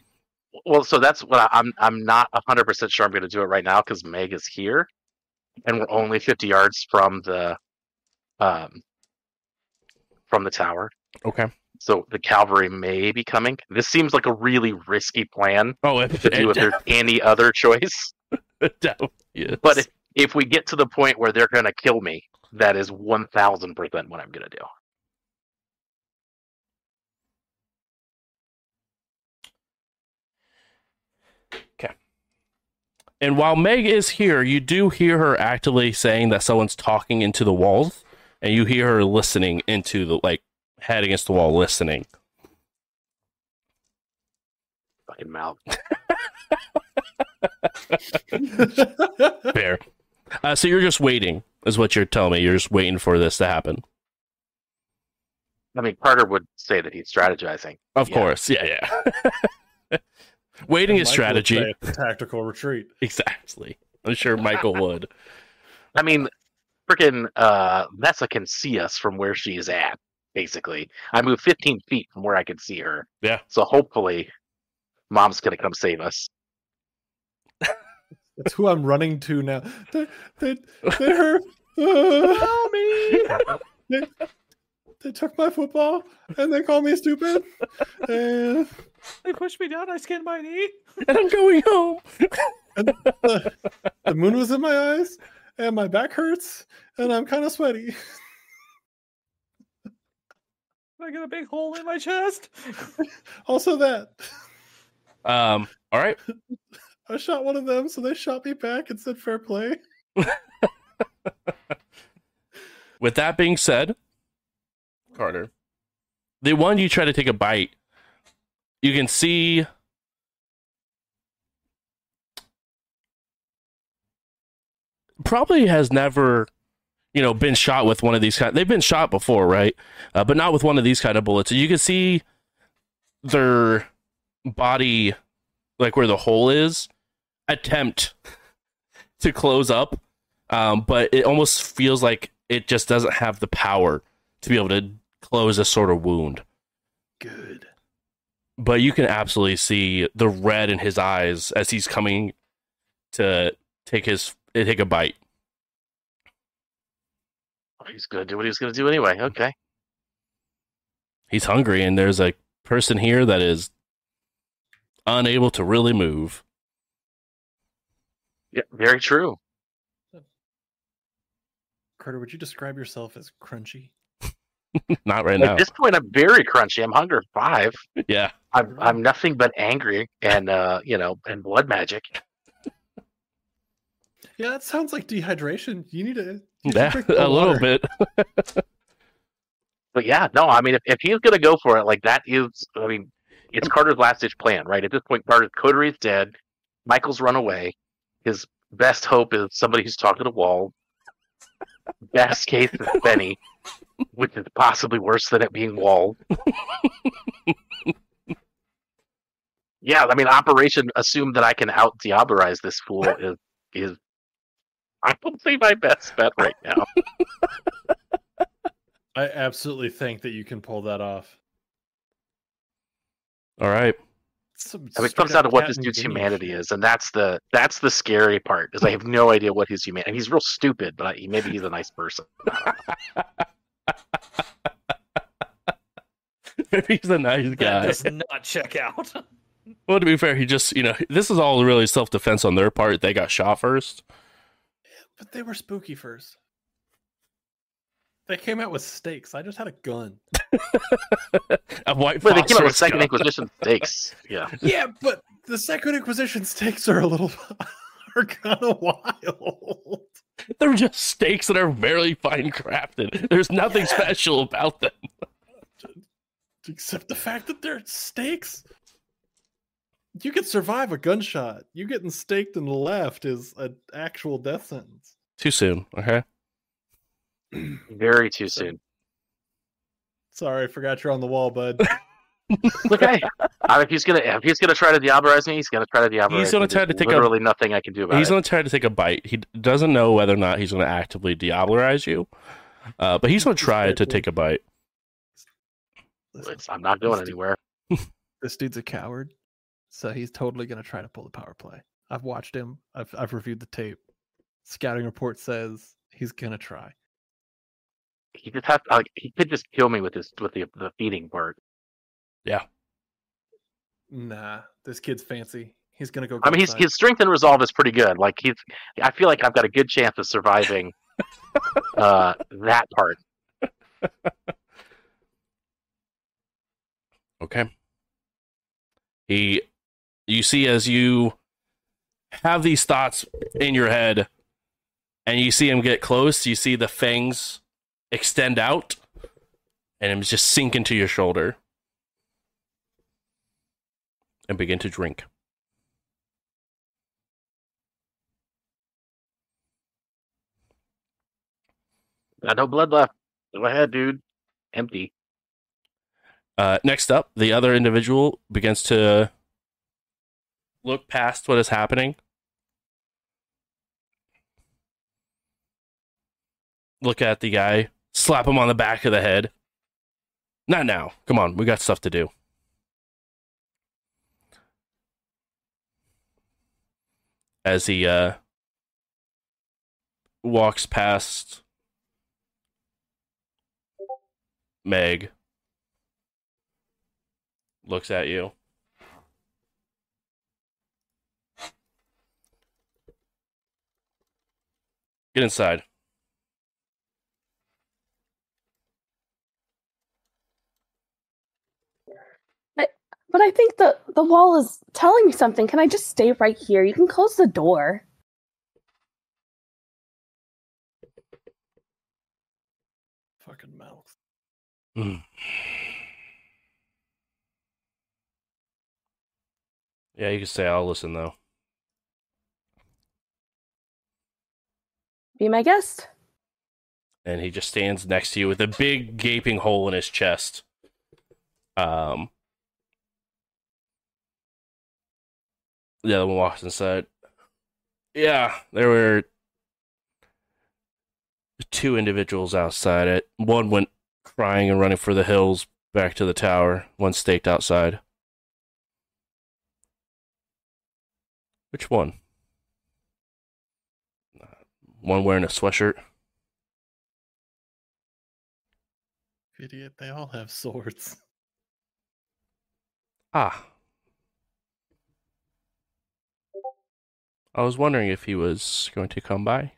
well, so that's what I, I'm. I'm not 100 percent sure I'm going to do it right now because Meg is here, and we're only 50 yards from the, um, from the tower. okay So the cavalry may be coming. This seems like a really risky plan oh it, to do if there's any other choice. is. But if, if we get to the point where they're going to kill me, that is 1,000 percent what I'm going to do. Okay. And while Meg is here, you do hear her actively saying that someone's talking into the walls, and you hear her listening into the like head against the wall, listening. Fucking mouth. Fair. Uh, so you're just waiting, is what you're telling me. You're just waiting for this to happen. I mean, Carter would say that he's strategizing. Of Yeah. course, yeah, yeah. waiting is Michael strategy. say it's a tactical retreat. Exactly. I'm sure Michael would. I mean, freaking uh, Nessa can see us from where she is at. Basically, I moved 15 feet from where I could see her. Yeah. So hopefully, Mom's gonna come save us. That's who I'm running to now. They, they, they hurt. Uh, they, they took my football and they call me stupid. And They pushed me down. I skinned my knee. and I'm going home. the, the moon was in my eyes and my back hurts and I'm kind of sweaty. I got a big hole in my chest. Also, that Um, all right. I shot one of them, so they shot me back and said fair play. With that being said, Carter, the one you try to take a bite, you can see probably has never, you know, been shot with one of these kind. They've been shot before, right? Uh, but not with one of these kind of bullets. You can see their body, like where the hole is, attempt to close up, um, but it almost feels like it just doesn't have the power to be able to close a sort of wound. Good. But you can absolutely see the red in his eyes as he's coming to take his take a bite. He's gonna do what he's gonna do anyway. Okay. He's hungry, and there's a person here that is unable to really move. Yeah, very true. Carter, would you describe yourself as crunchy? Not right At now. At this point, I'm very crunchy. I'm hunger five. Yeah. I'm I'm nothing but angry and uh, you know, and blood magic. Yeah, that sounds like dehydration. You need to you should Yeah, a more little water. bit. But yeah, no, I mean, if, if he's gonna go for it, like that is, I mean, it's Carter's last ditch plan, right? At this point, Carter's Coterie dead. Michael's run away. His best hope is somebody who's talking to Wall. Best case is Benny, which is possibly worse than it being Wall. yeah, I mean, Operation assume that I can out Diablerize this fool is is I would say my best bet right now. I absolutely think that you can pull that off. All right. Some I it comes down straight-up to what this dude's Vinny humanity is, and that's the that's the scary part. Is I have no idea what his humanity. And he's real stupid, but I, maybe he's a nice person. Maybe he's a nice That guy. does not check out. Well, to be fair, he just, you know, this is all really self defense on their part. They got shot first. But they were spooky first. They came out with stakes. I just had a gun. a white But they came out with phosphorus Second gun. Inquisition stakes. Yeah, yeah, but the Second Inquisition stakes are a little are kind of wild. They're just stakes that are very fine crafted. There's nothing Yeah. special about them. Except the fact that they're stakes. You could survive a gunshot. You getting staked in the left is an actual death sentence. Too soon. Okay. very too soon. Sorry, I forgot you're on the wall, bud. Look, hey, I, if he's gonna if he's gonna try to Diablerize me, he's gonna try to Diablerize He's gonna me. try There's to take a- nothing I can do about He's it. going to try to take a bite. He doesn't know whether or not he's going to actively diablerize you, uh, but he's going to try to take a bite. Listen, It's- I'm not going anywhere. this dude's a coward, so he's totally gonna try to pull the power play. I've watched him. I've I've reviewed the tape. Scouting report says he's gonna try. He just has like he could just kill me with this with the the feeding part. Yeah. Nah, this kid's fancy. He's gonna go. I mean, his his strength and resolve is pretty good. Like he's, I feel like I've got a good chance of surviving uh, that part. Okay. He, you see, as you have these thoughts in your head, and you see him get close, you see the fangs extend out, and him just sink into your shoulder and begin to drink. Got no blood left. Go ahead, dude. Empty. Uh, next up, the other individual begins to look past what is happening. Look at the guy, slap him on the back of the head. Not now. Come on, we got stuff to do. As he uh, walks past Meg looks at you. Get inside. But but I think the the wall is telling me something. Can I just stay right here? You can close the door. Fucking mouth. Mm. Yeah, you can say I'll listen though. Be my guest. And he just stands next to you with a big gaping hole in his chest. Um the other one walks inside. Yeah, there were two individuals outside it. One went crying and running for the hills back to the tower. One staked outside. Which one? One wearing a sweatshirt. Idiot, they all have swords. Ah. I was wondering if he was going to come by.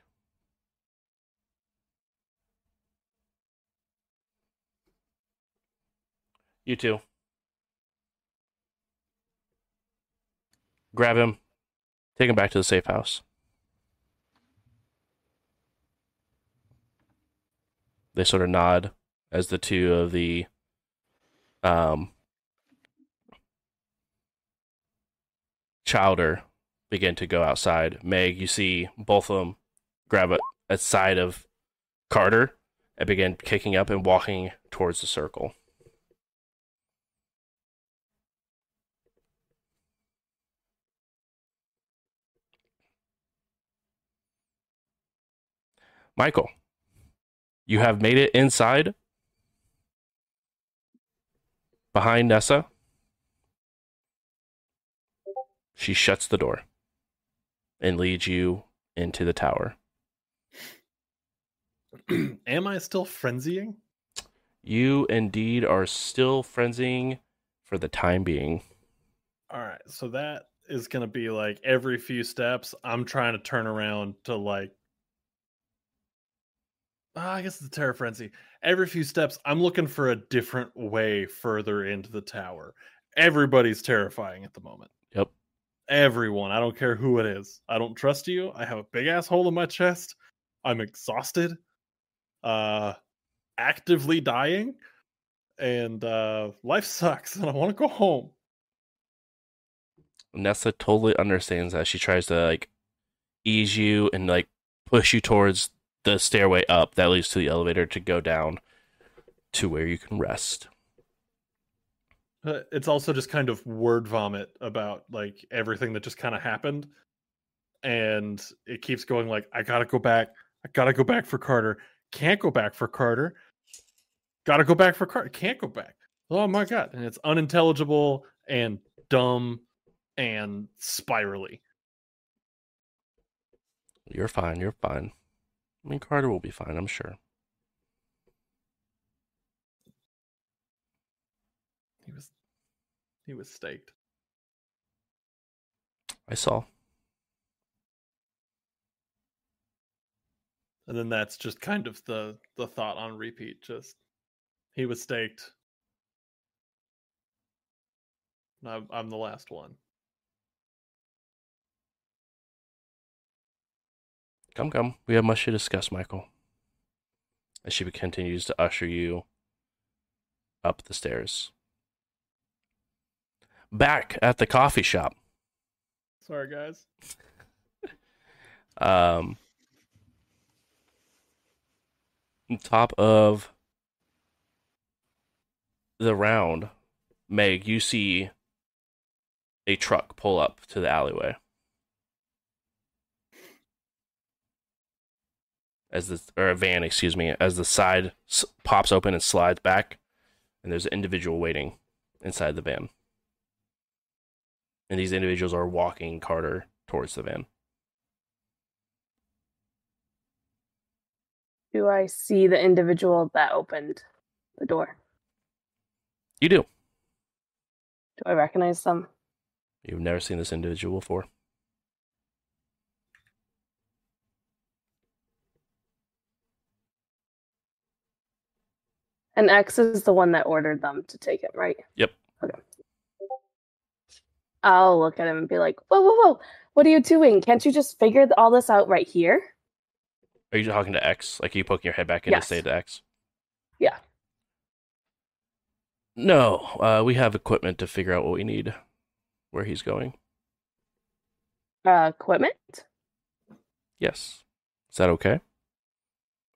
You too. Grab him. Take him back to the safe house. They sort of nod as the two of the um chowder begin to go outside. Meg, you see both of them grab a, a side of Carter and begin kicking up and walking towards the circle. Michael, you have made it inside behind Nessa. She shuts the door and leads you into the tower. Am I still frenzying? You indeed are still frenzying for the time being. All right, so that is going to be like every few steps, I'm trying to turn around to like. Ah, I guess it's terror frenzy. Every few steps, I'm looking for a different way further into the tower. Everybody's terrifying at the moment. Yep. Everyone. I don't care who it is. I don't trust you. I have a big ass hole in my chest. I'm exhausted. Uh actively dying. And uh life sucks and I want to go home. Nessa totally understands that. She tries to like ease you and like push you towards the stairway up that leads to the elevator to go down to where you can rest. Uh, It's also just kind of word vomit about like everything that just kind of happened. And it keeps going like, I gotta go back. I gotta go back for Carter. Can't go back for Carter. Gotta go back for Carter. Can't go back. Oh my god. And it's unintelligible and dumb and spirally. You're fine. You're fine. I mean, Carter will be fine, I'm sure. He was he was staked. I saw. And then that's just kind of the the thought on repeat. Just he was staked. I'm, I'm the last one. Come, come. We have much to discuss, Michael. As she continues to usher you up the stairs. Back at the coffee shop. Sorry, guys. Um, top of the round, Meg, you see a truck pull up to the alleyway. As the or a van, excuse me, as the side s- pops open and slides back, and there's an individual waiting inside the van. And these individuals are walking Carter towards the van. Do I see the individual that opened the door. You do. Do I recognize them? You've never seen this individual before. And X is the one that ordered them to take it, right? Yep. Okay. I'll look at him and be like, "Whoa, whoa, whoa! What are you doing? Can't you just figure all this out right here?" Are you talking to X? Like, are you poking your head back in to say to X? Yeah. No, uh, we have equipment to figure out what we need, where he's going. Uh, equipment. Yes. Is that okay?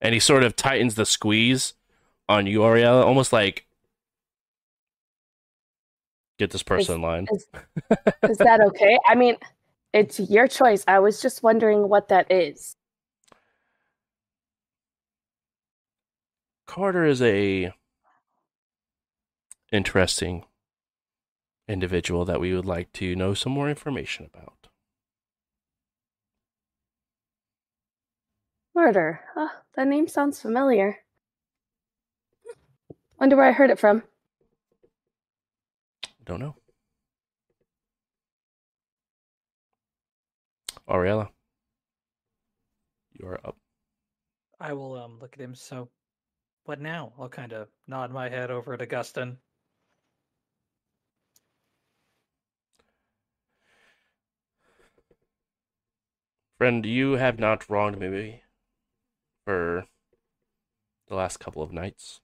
And he sort of tightens the squeeze on you, Ariella, almost like get this person in line. Is, is that okay? I mean, it's your choice. I was just wondering what that is. Carter is a interesting individual that we would like to know some more information about. Murder. Oh, ah, that name sounds familiar. Wonder where I heard it from. Don't know. Ariella, you are up. I will um look at him. So, what now? I'll kind of nod my head over at Augustine. Friend, you have not wronged me for the last couple of nights.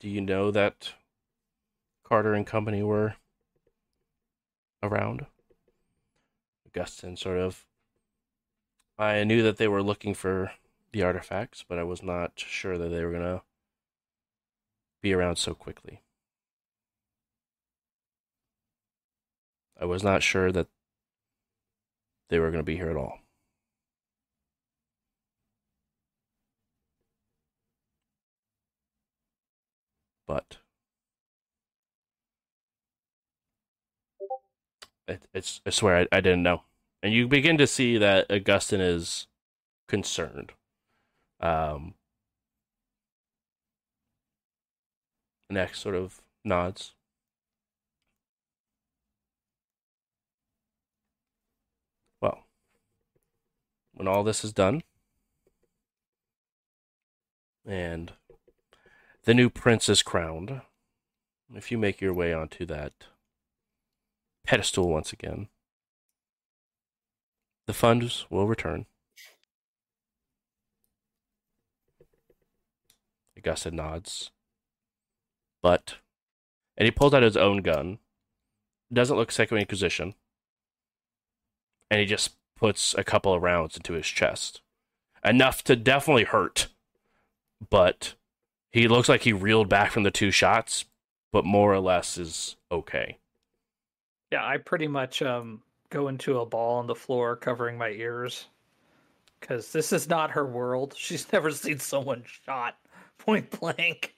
Do you know that Carter and company were around? Augustine sort of. I knew that they were looking for the artifacts, but I was not sure that they were going to be around so quickly. I was not sure that they were going to be here at all. But it, it's I swear I, I didn't know. And you begin to see that Augustine is concerned. Um, X sort of nods. Well, when all this is done, and the new prince is crowned, if you make your way onto that pedestal once again, the funds will return. Augusta nods. But, and he pulls out his own gun. Doesn't look Second Inquisition. And he just puts a couple of rounds into his chest. Enough to definitely hurt. But he looks like he reeled back from the two shots, but more or less is okay. Yeah, I pretty much um go into a ball on the floor covering my ears because this is not her world. She's never seen someone shot point blank.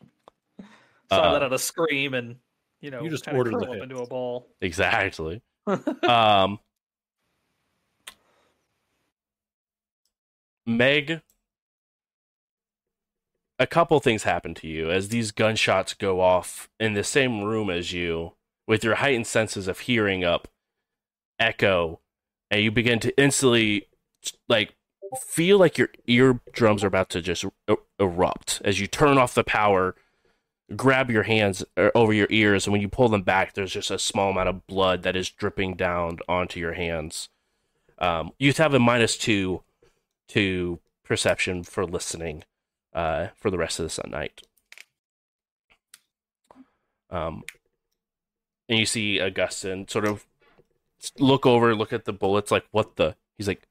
So I Uh, let out a scream and you know You just kinda ordered the curl up into a ball. Exactly. um Meg a couple things happen to you as these gunshots go off in the same room as you with your heightened senses of hearing up echo and you begin to instantly like feel like your eardrums are about to just e- erupt. As you turn off the power grab your hands uh, over your ears and when you pull them back there's just a small amount of blood that is dripping down onto your hands. Um, you have a minus two to perception for listening uh, for the rest of this night um, and you see Augustine sort of look over look at the bullets like what the he's like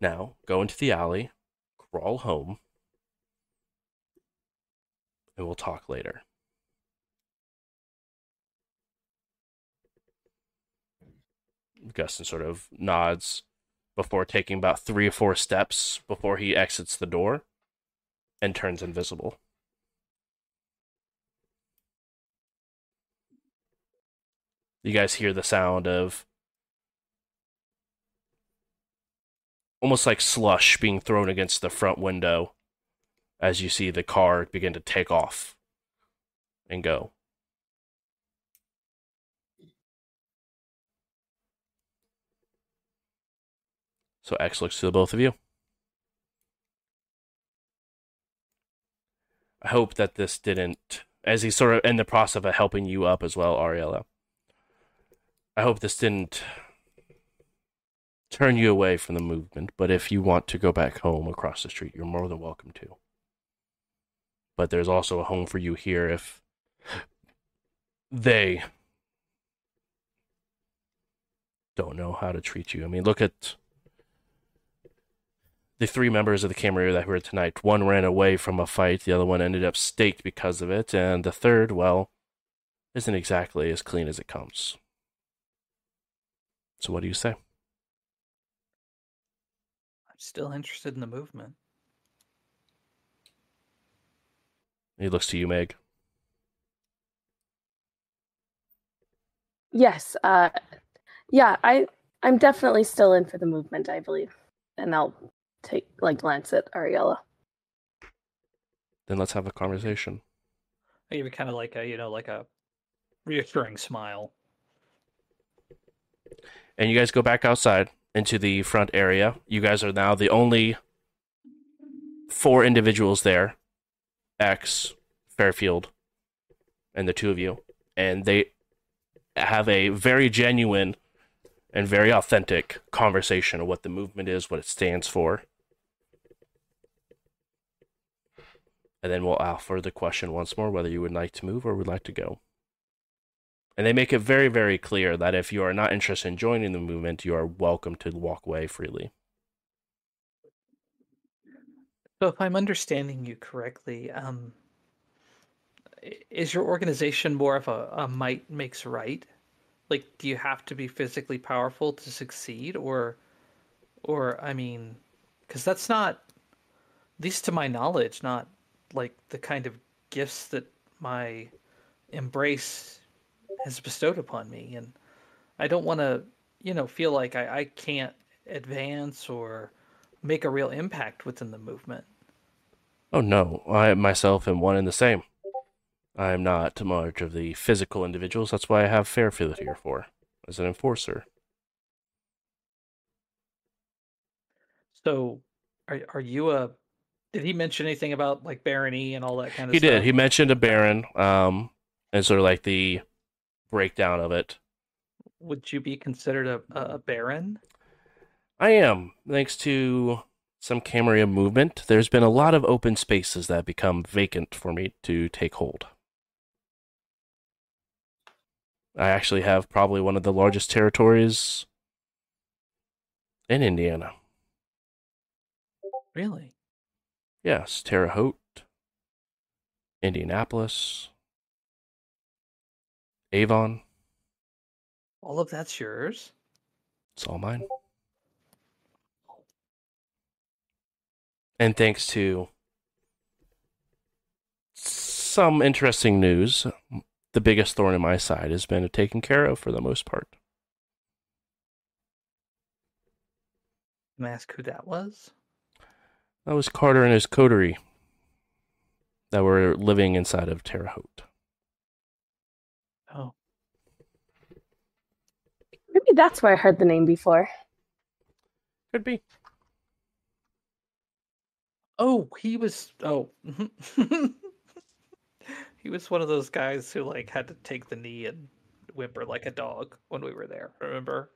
now go into the alley crawl home and we'll talk later. Gustin sort of nods before taking about three or four steps before he exits the door and turns invisible. You guys hear the sound of almost like slush being thrown against the front window as you see the car begin to take off and go. So X looks to the both of you. I hope that this didn't, as he's sort of in the process of helping you up as well, Ariella. I hope this didn't turn you away from the movement, but if you want to go back home across the street, you're more than welcome to. But there's also a home for you here if they don't know how to treat you. I mean, look at the three members of the Camarilla that were tonight. One ran away from a fight, the other one ended up staked because of it, and the third, well, isn't exactly as clean as it comes. So, what do you say? I'm still interested in the movement. He looks to you, Meg. Yes. Uh, yeah, I I'm definitely still in for the movement. I believe, and I'll take like glance at Ariella. Then let's have a conversation. I give it kind of like a you know like a reassuring smile. And you guys go back outside into the front area. You guys are now the only four individuals there X, Fairfield, and the two of you. And they have a very genuine and very authentic conversation of what the movement is, what it stands for. And then we'll offer the question once more whether you would like to move or would like to go. And they make it very, very clear that if you are not interested in joining the movement, you are welcome to walk away freely. So, if I'm understanding you correctly, um, is your organization more of a, a might makes right? Like, do you have to be physically powerful to succeed, or, or I mean, because that's not, at least to my knowledge, not like the kind of gifts that my embrace has bestowed upon me, and I don't want to, you know, feel like I, I can't advance or make a real impact within the movement. Oh no, I myself am one and the same. I am not much of the physical individuals. That's why I have Fairfield here for as an enforcer. So, are are you a? Did he mention anything about like barony and all that kind of He stuff? He did. He mentioned a Baron, um, and sort of like the breakdown of it. Would you be considered a a baron? I am, thanks to some Camarilla movement. There's been a lot of open spaces that have become vacant for me to take hold. I actually have probably one of the largest territories in Indiana. Really? Yes, Terre Haute, Indianapolis, Avon. All of that's yours? It's all mine. And thanks to some interesting news, the biggest thorn in my side has been taken care of for the most part. Can I ask who that was? That was Carter and his coterie that were living inside of Terre Haute. Oh, Maybe that's where I heard the name before. Could be. oh, he was. Oh, he was one of those guys who like had to take the knee and whimper like a dog when we were there. Remember?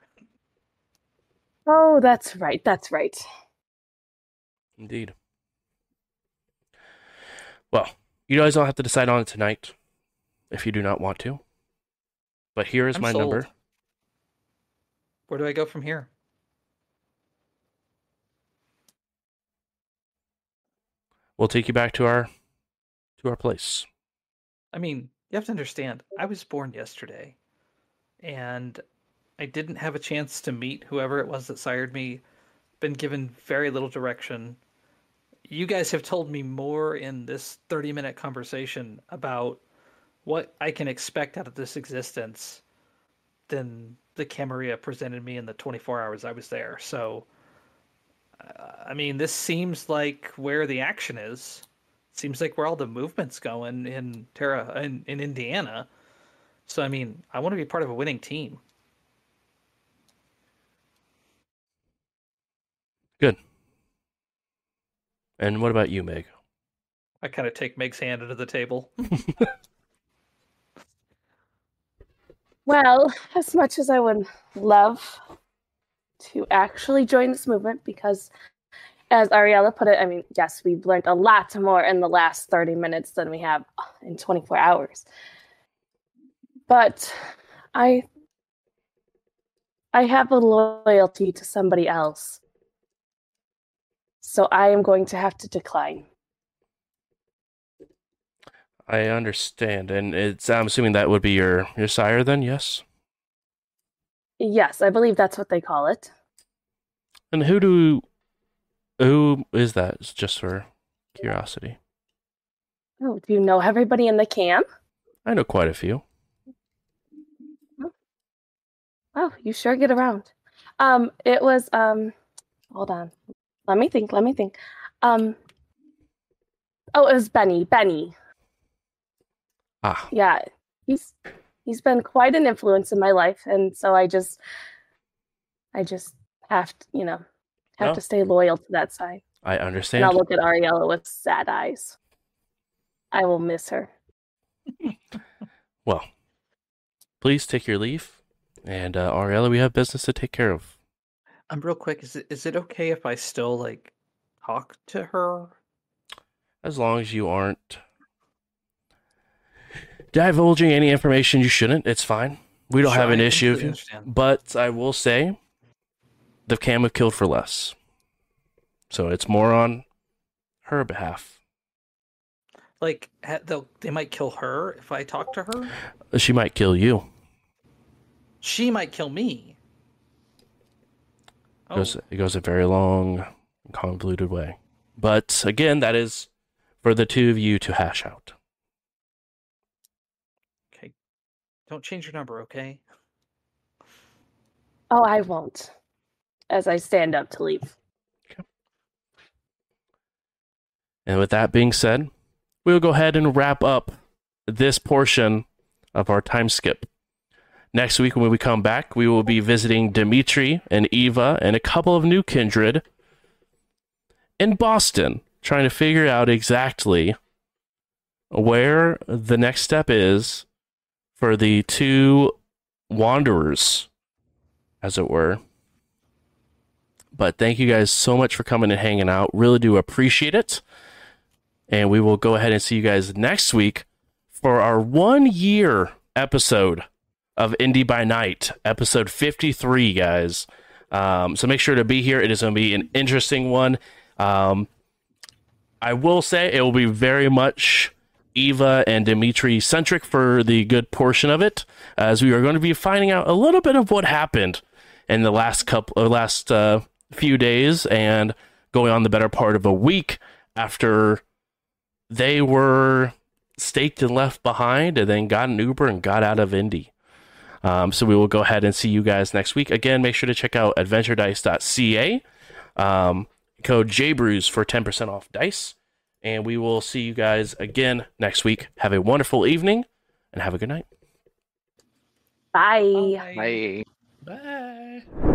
Oh, that's right. That's right. Indeed. Well, you guys don't have to decide on it tonight if you do not want to. But here is my number. Where do I go from here? We'll take you back to our to our place. I mean, you have to understand, I was born yesterday, and I didn't have a chance to meet whoever it was that sired me. Been given very little direction. You guys have told me more in this 30 minute conversation about what I can expect out of this existence than the Camarilla presented me in the 24 hours I was there. So, uh, I mean, this seems like where the action is. seems like where all the movement's going in Terra in, in Indiana. So I mean, I want to be part of a winning team. Good. And what about you, Meg? I kind of take Meg's hand into the table. Well, as much as I would love to actually join this movement, because as Ariella put it, I mean, yes, we've learned a lot more in the last 30 minutes than we have in 24 hours. But I I have a loyalty to somebody else. So I am going to have to decline. I understand, and it's I'm assuming that would be your your sire then, yes. Yes, I believe that's what they call it. And who do who is that? It's just for curiosity. Oh, do you know everybody in the camp? I know quite a few. Oh, you sure get around. Um, it was um hold on. Let me think, let me think. Um Oh, it was Benny. Benny. Ah, Yeah. He's he's been quite an influence in my life and so I just I just have to, you know, have No. to stay loyal to that side. I And understand. I'll look at Ariella with sad eyes. I will miss her. Well, please take your leave, and uh, Ariella, we have business to take care of. I'm real quick. Is it is it okay if I still like talk to her? As long as you aren't divulging any information you shouldn't, it's fine. We don't Sure, have an I issue. But I will say, the cam have killed for less, so it's more on her behalf. Like they'll they might kill her if I talk to her. She might kill you. She might kill me. It goes, Oh, it goes a very long, convoluted way. But again, that is for the two of you to hash out. okay. Don't change your number, okay? Oh, I won't. As I stand up to leave. And with that being said, we'll go ahead and wrap up this portion of our time skip. Next week, when we come back, we will be visiting Dimitri and Eva and a couple of new kindred in Boston, trying to figure out exactly where the next step is for the two wanderers, as it were. But thank you guys so much for coming and hanging out. Really do appreciate it. And we will go ahead and see you guys next week for our one year episode of Indy by Night, episode 53, guys. Um, so make sure to be here. It is going to be an interesting one. Um, I will say it will be very much Eva and Dimitri centric for the good portion of it, as we are going to be finding out a little bit of what happened in the last couple, uh, last uh, few days, and going on the better part of a week after they were staked and left behind, and then got an Uber and got out of Indy. Um, so we will go ahead and see you guys next week. Again, make sure to check out adventuredice.ca. Um, code JBrews for 10% off dice. And we will see you guys again next week. Have a wonderful evening and have a good night. Bye. Bye. Bye.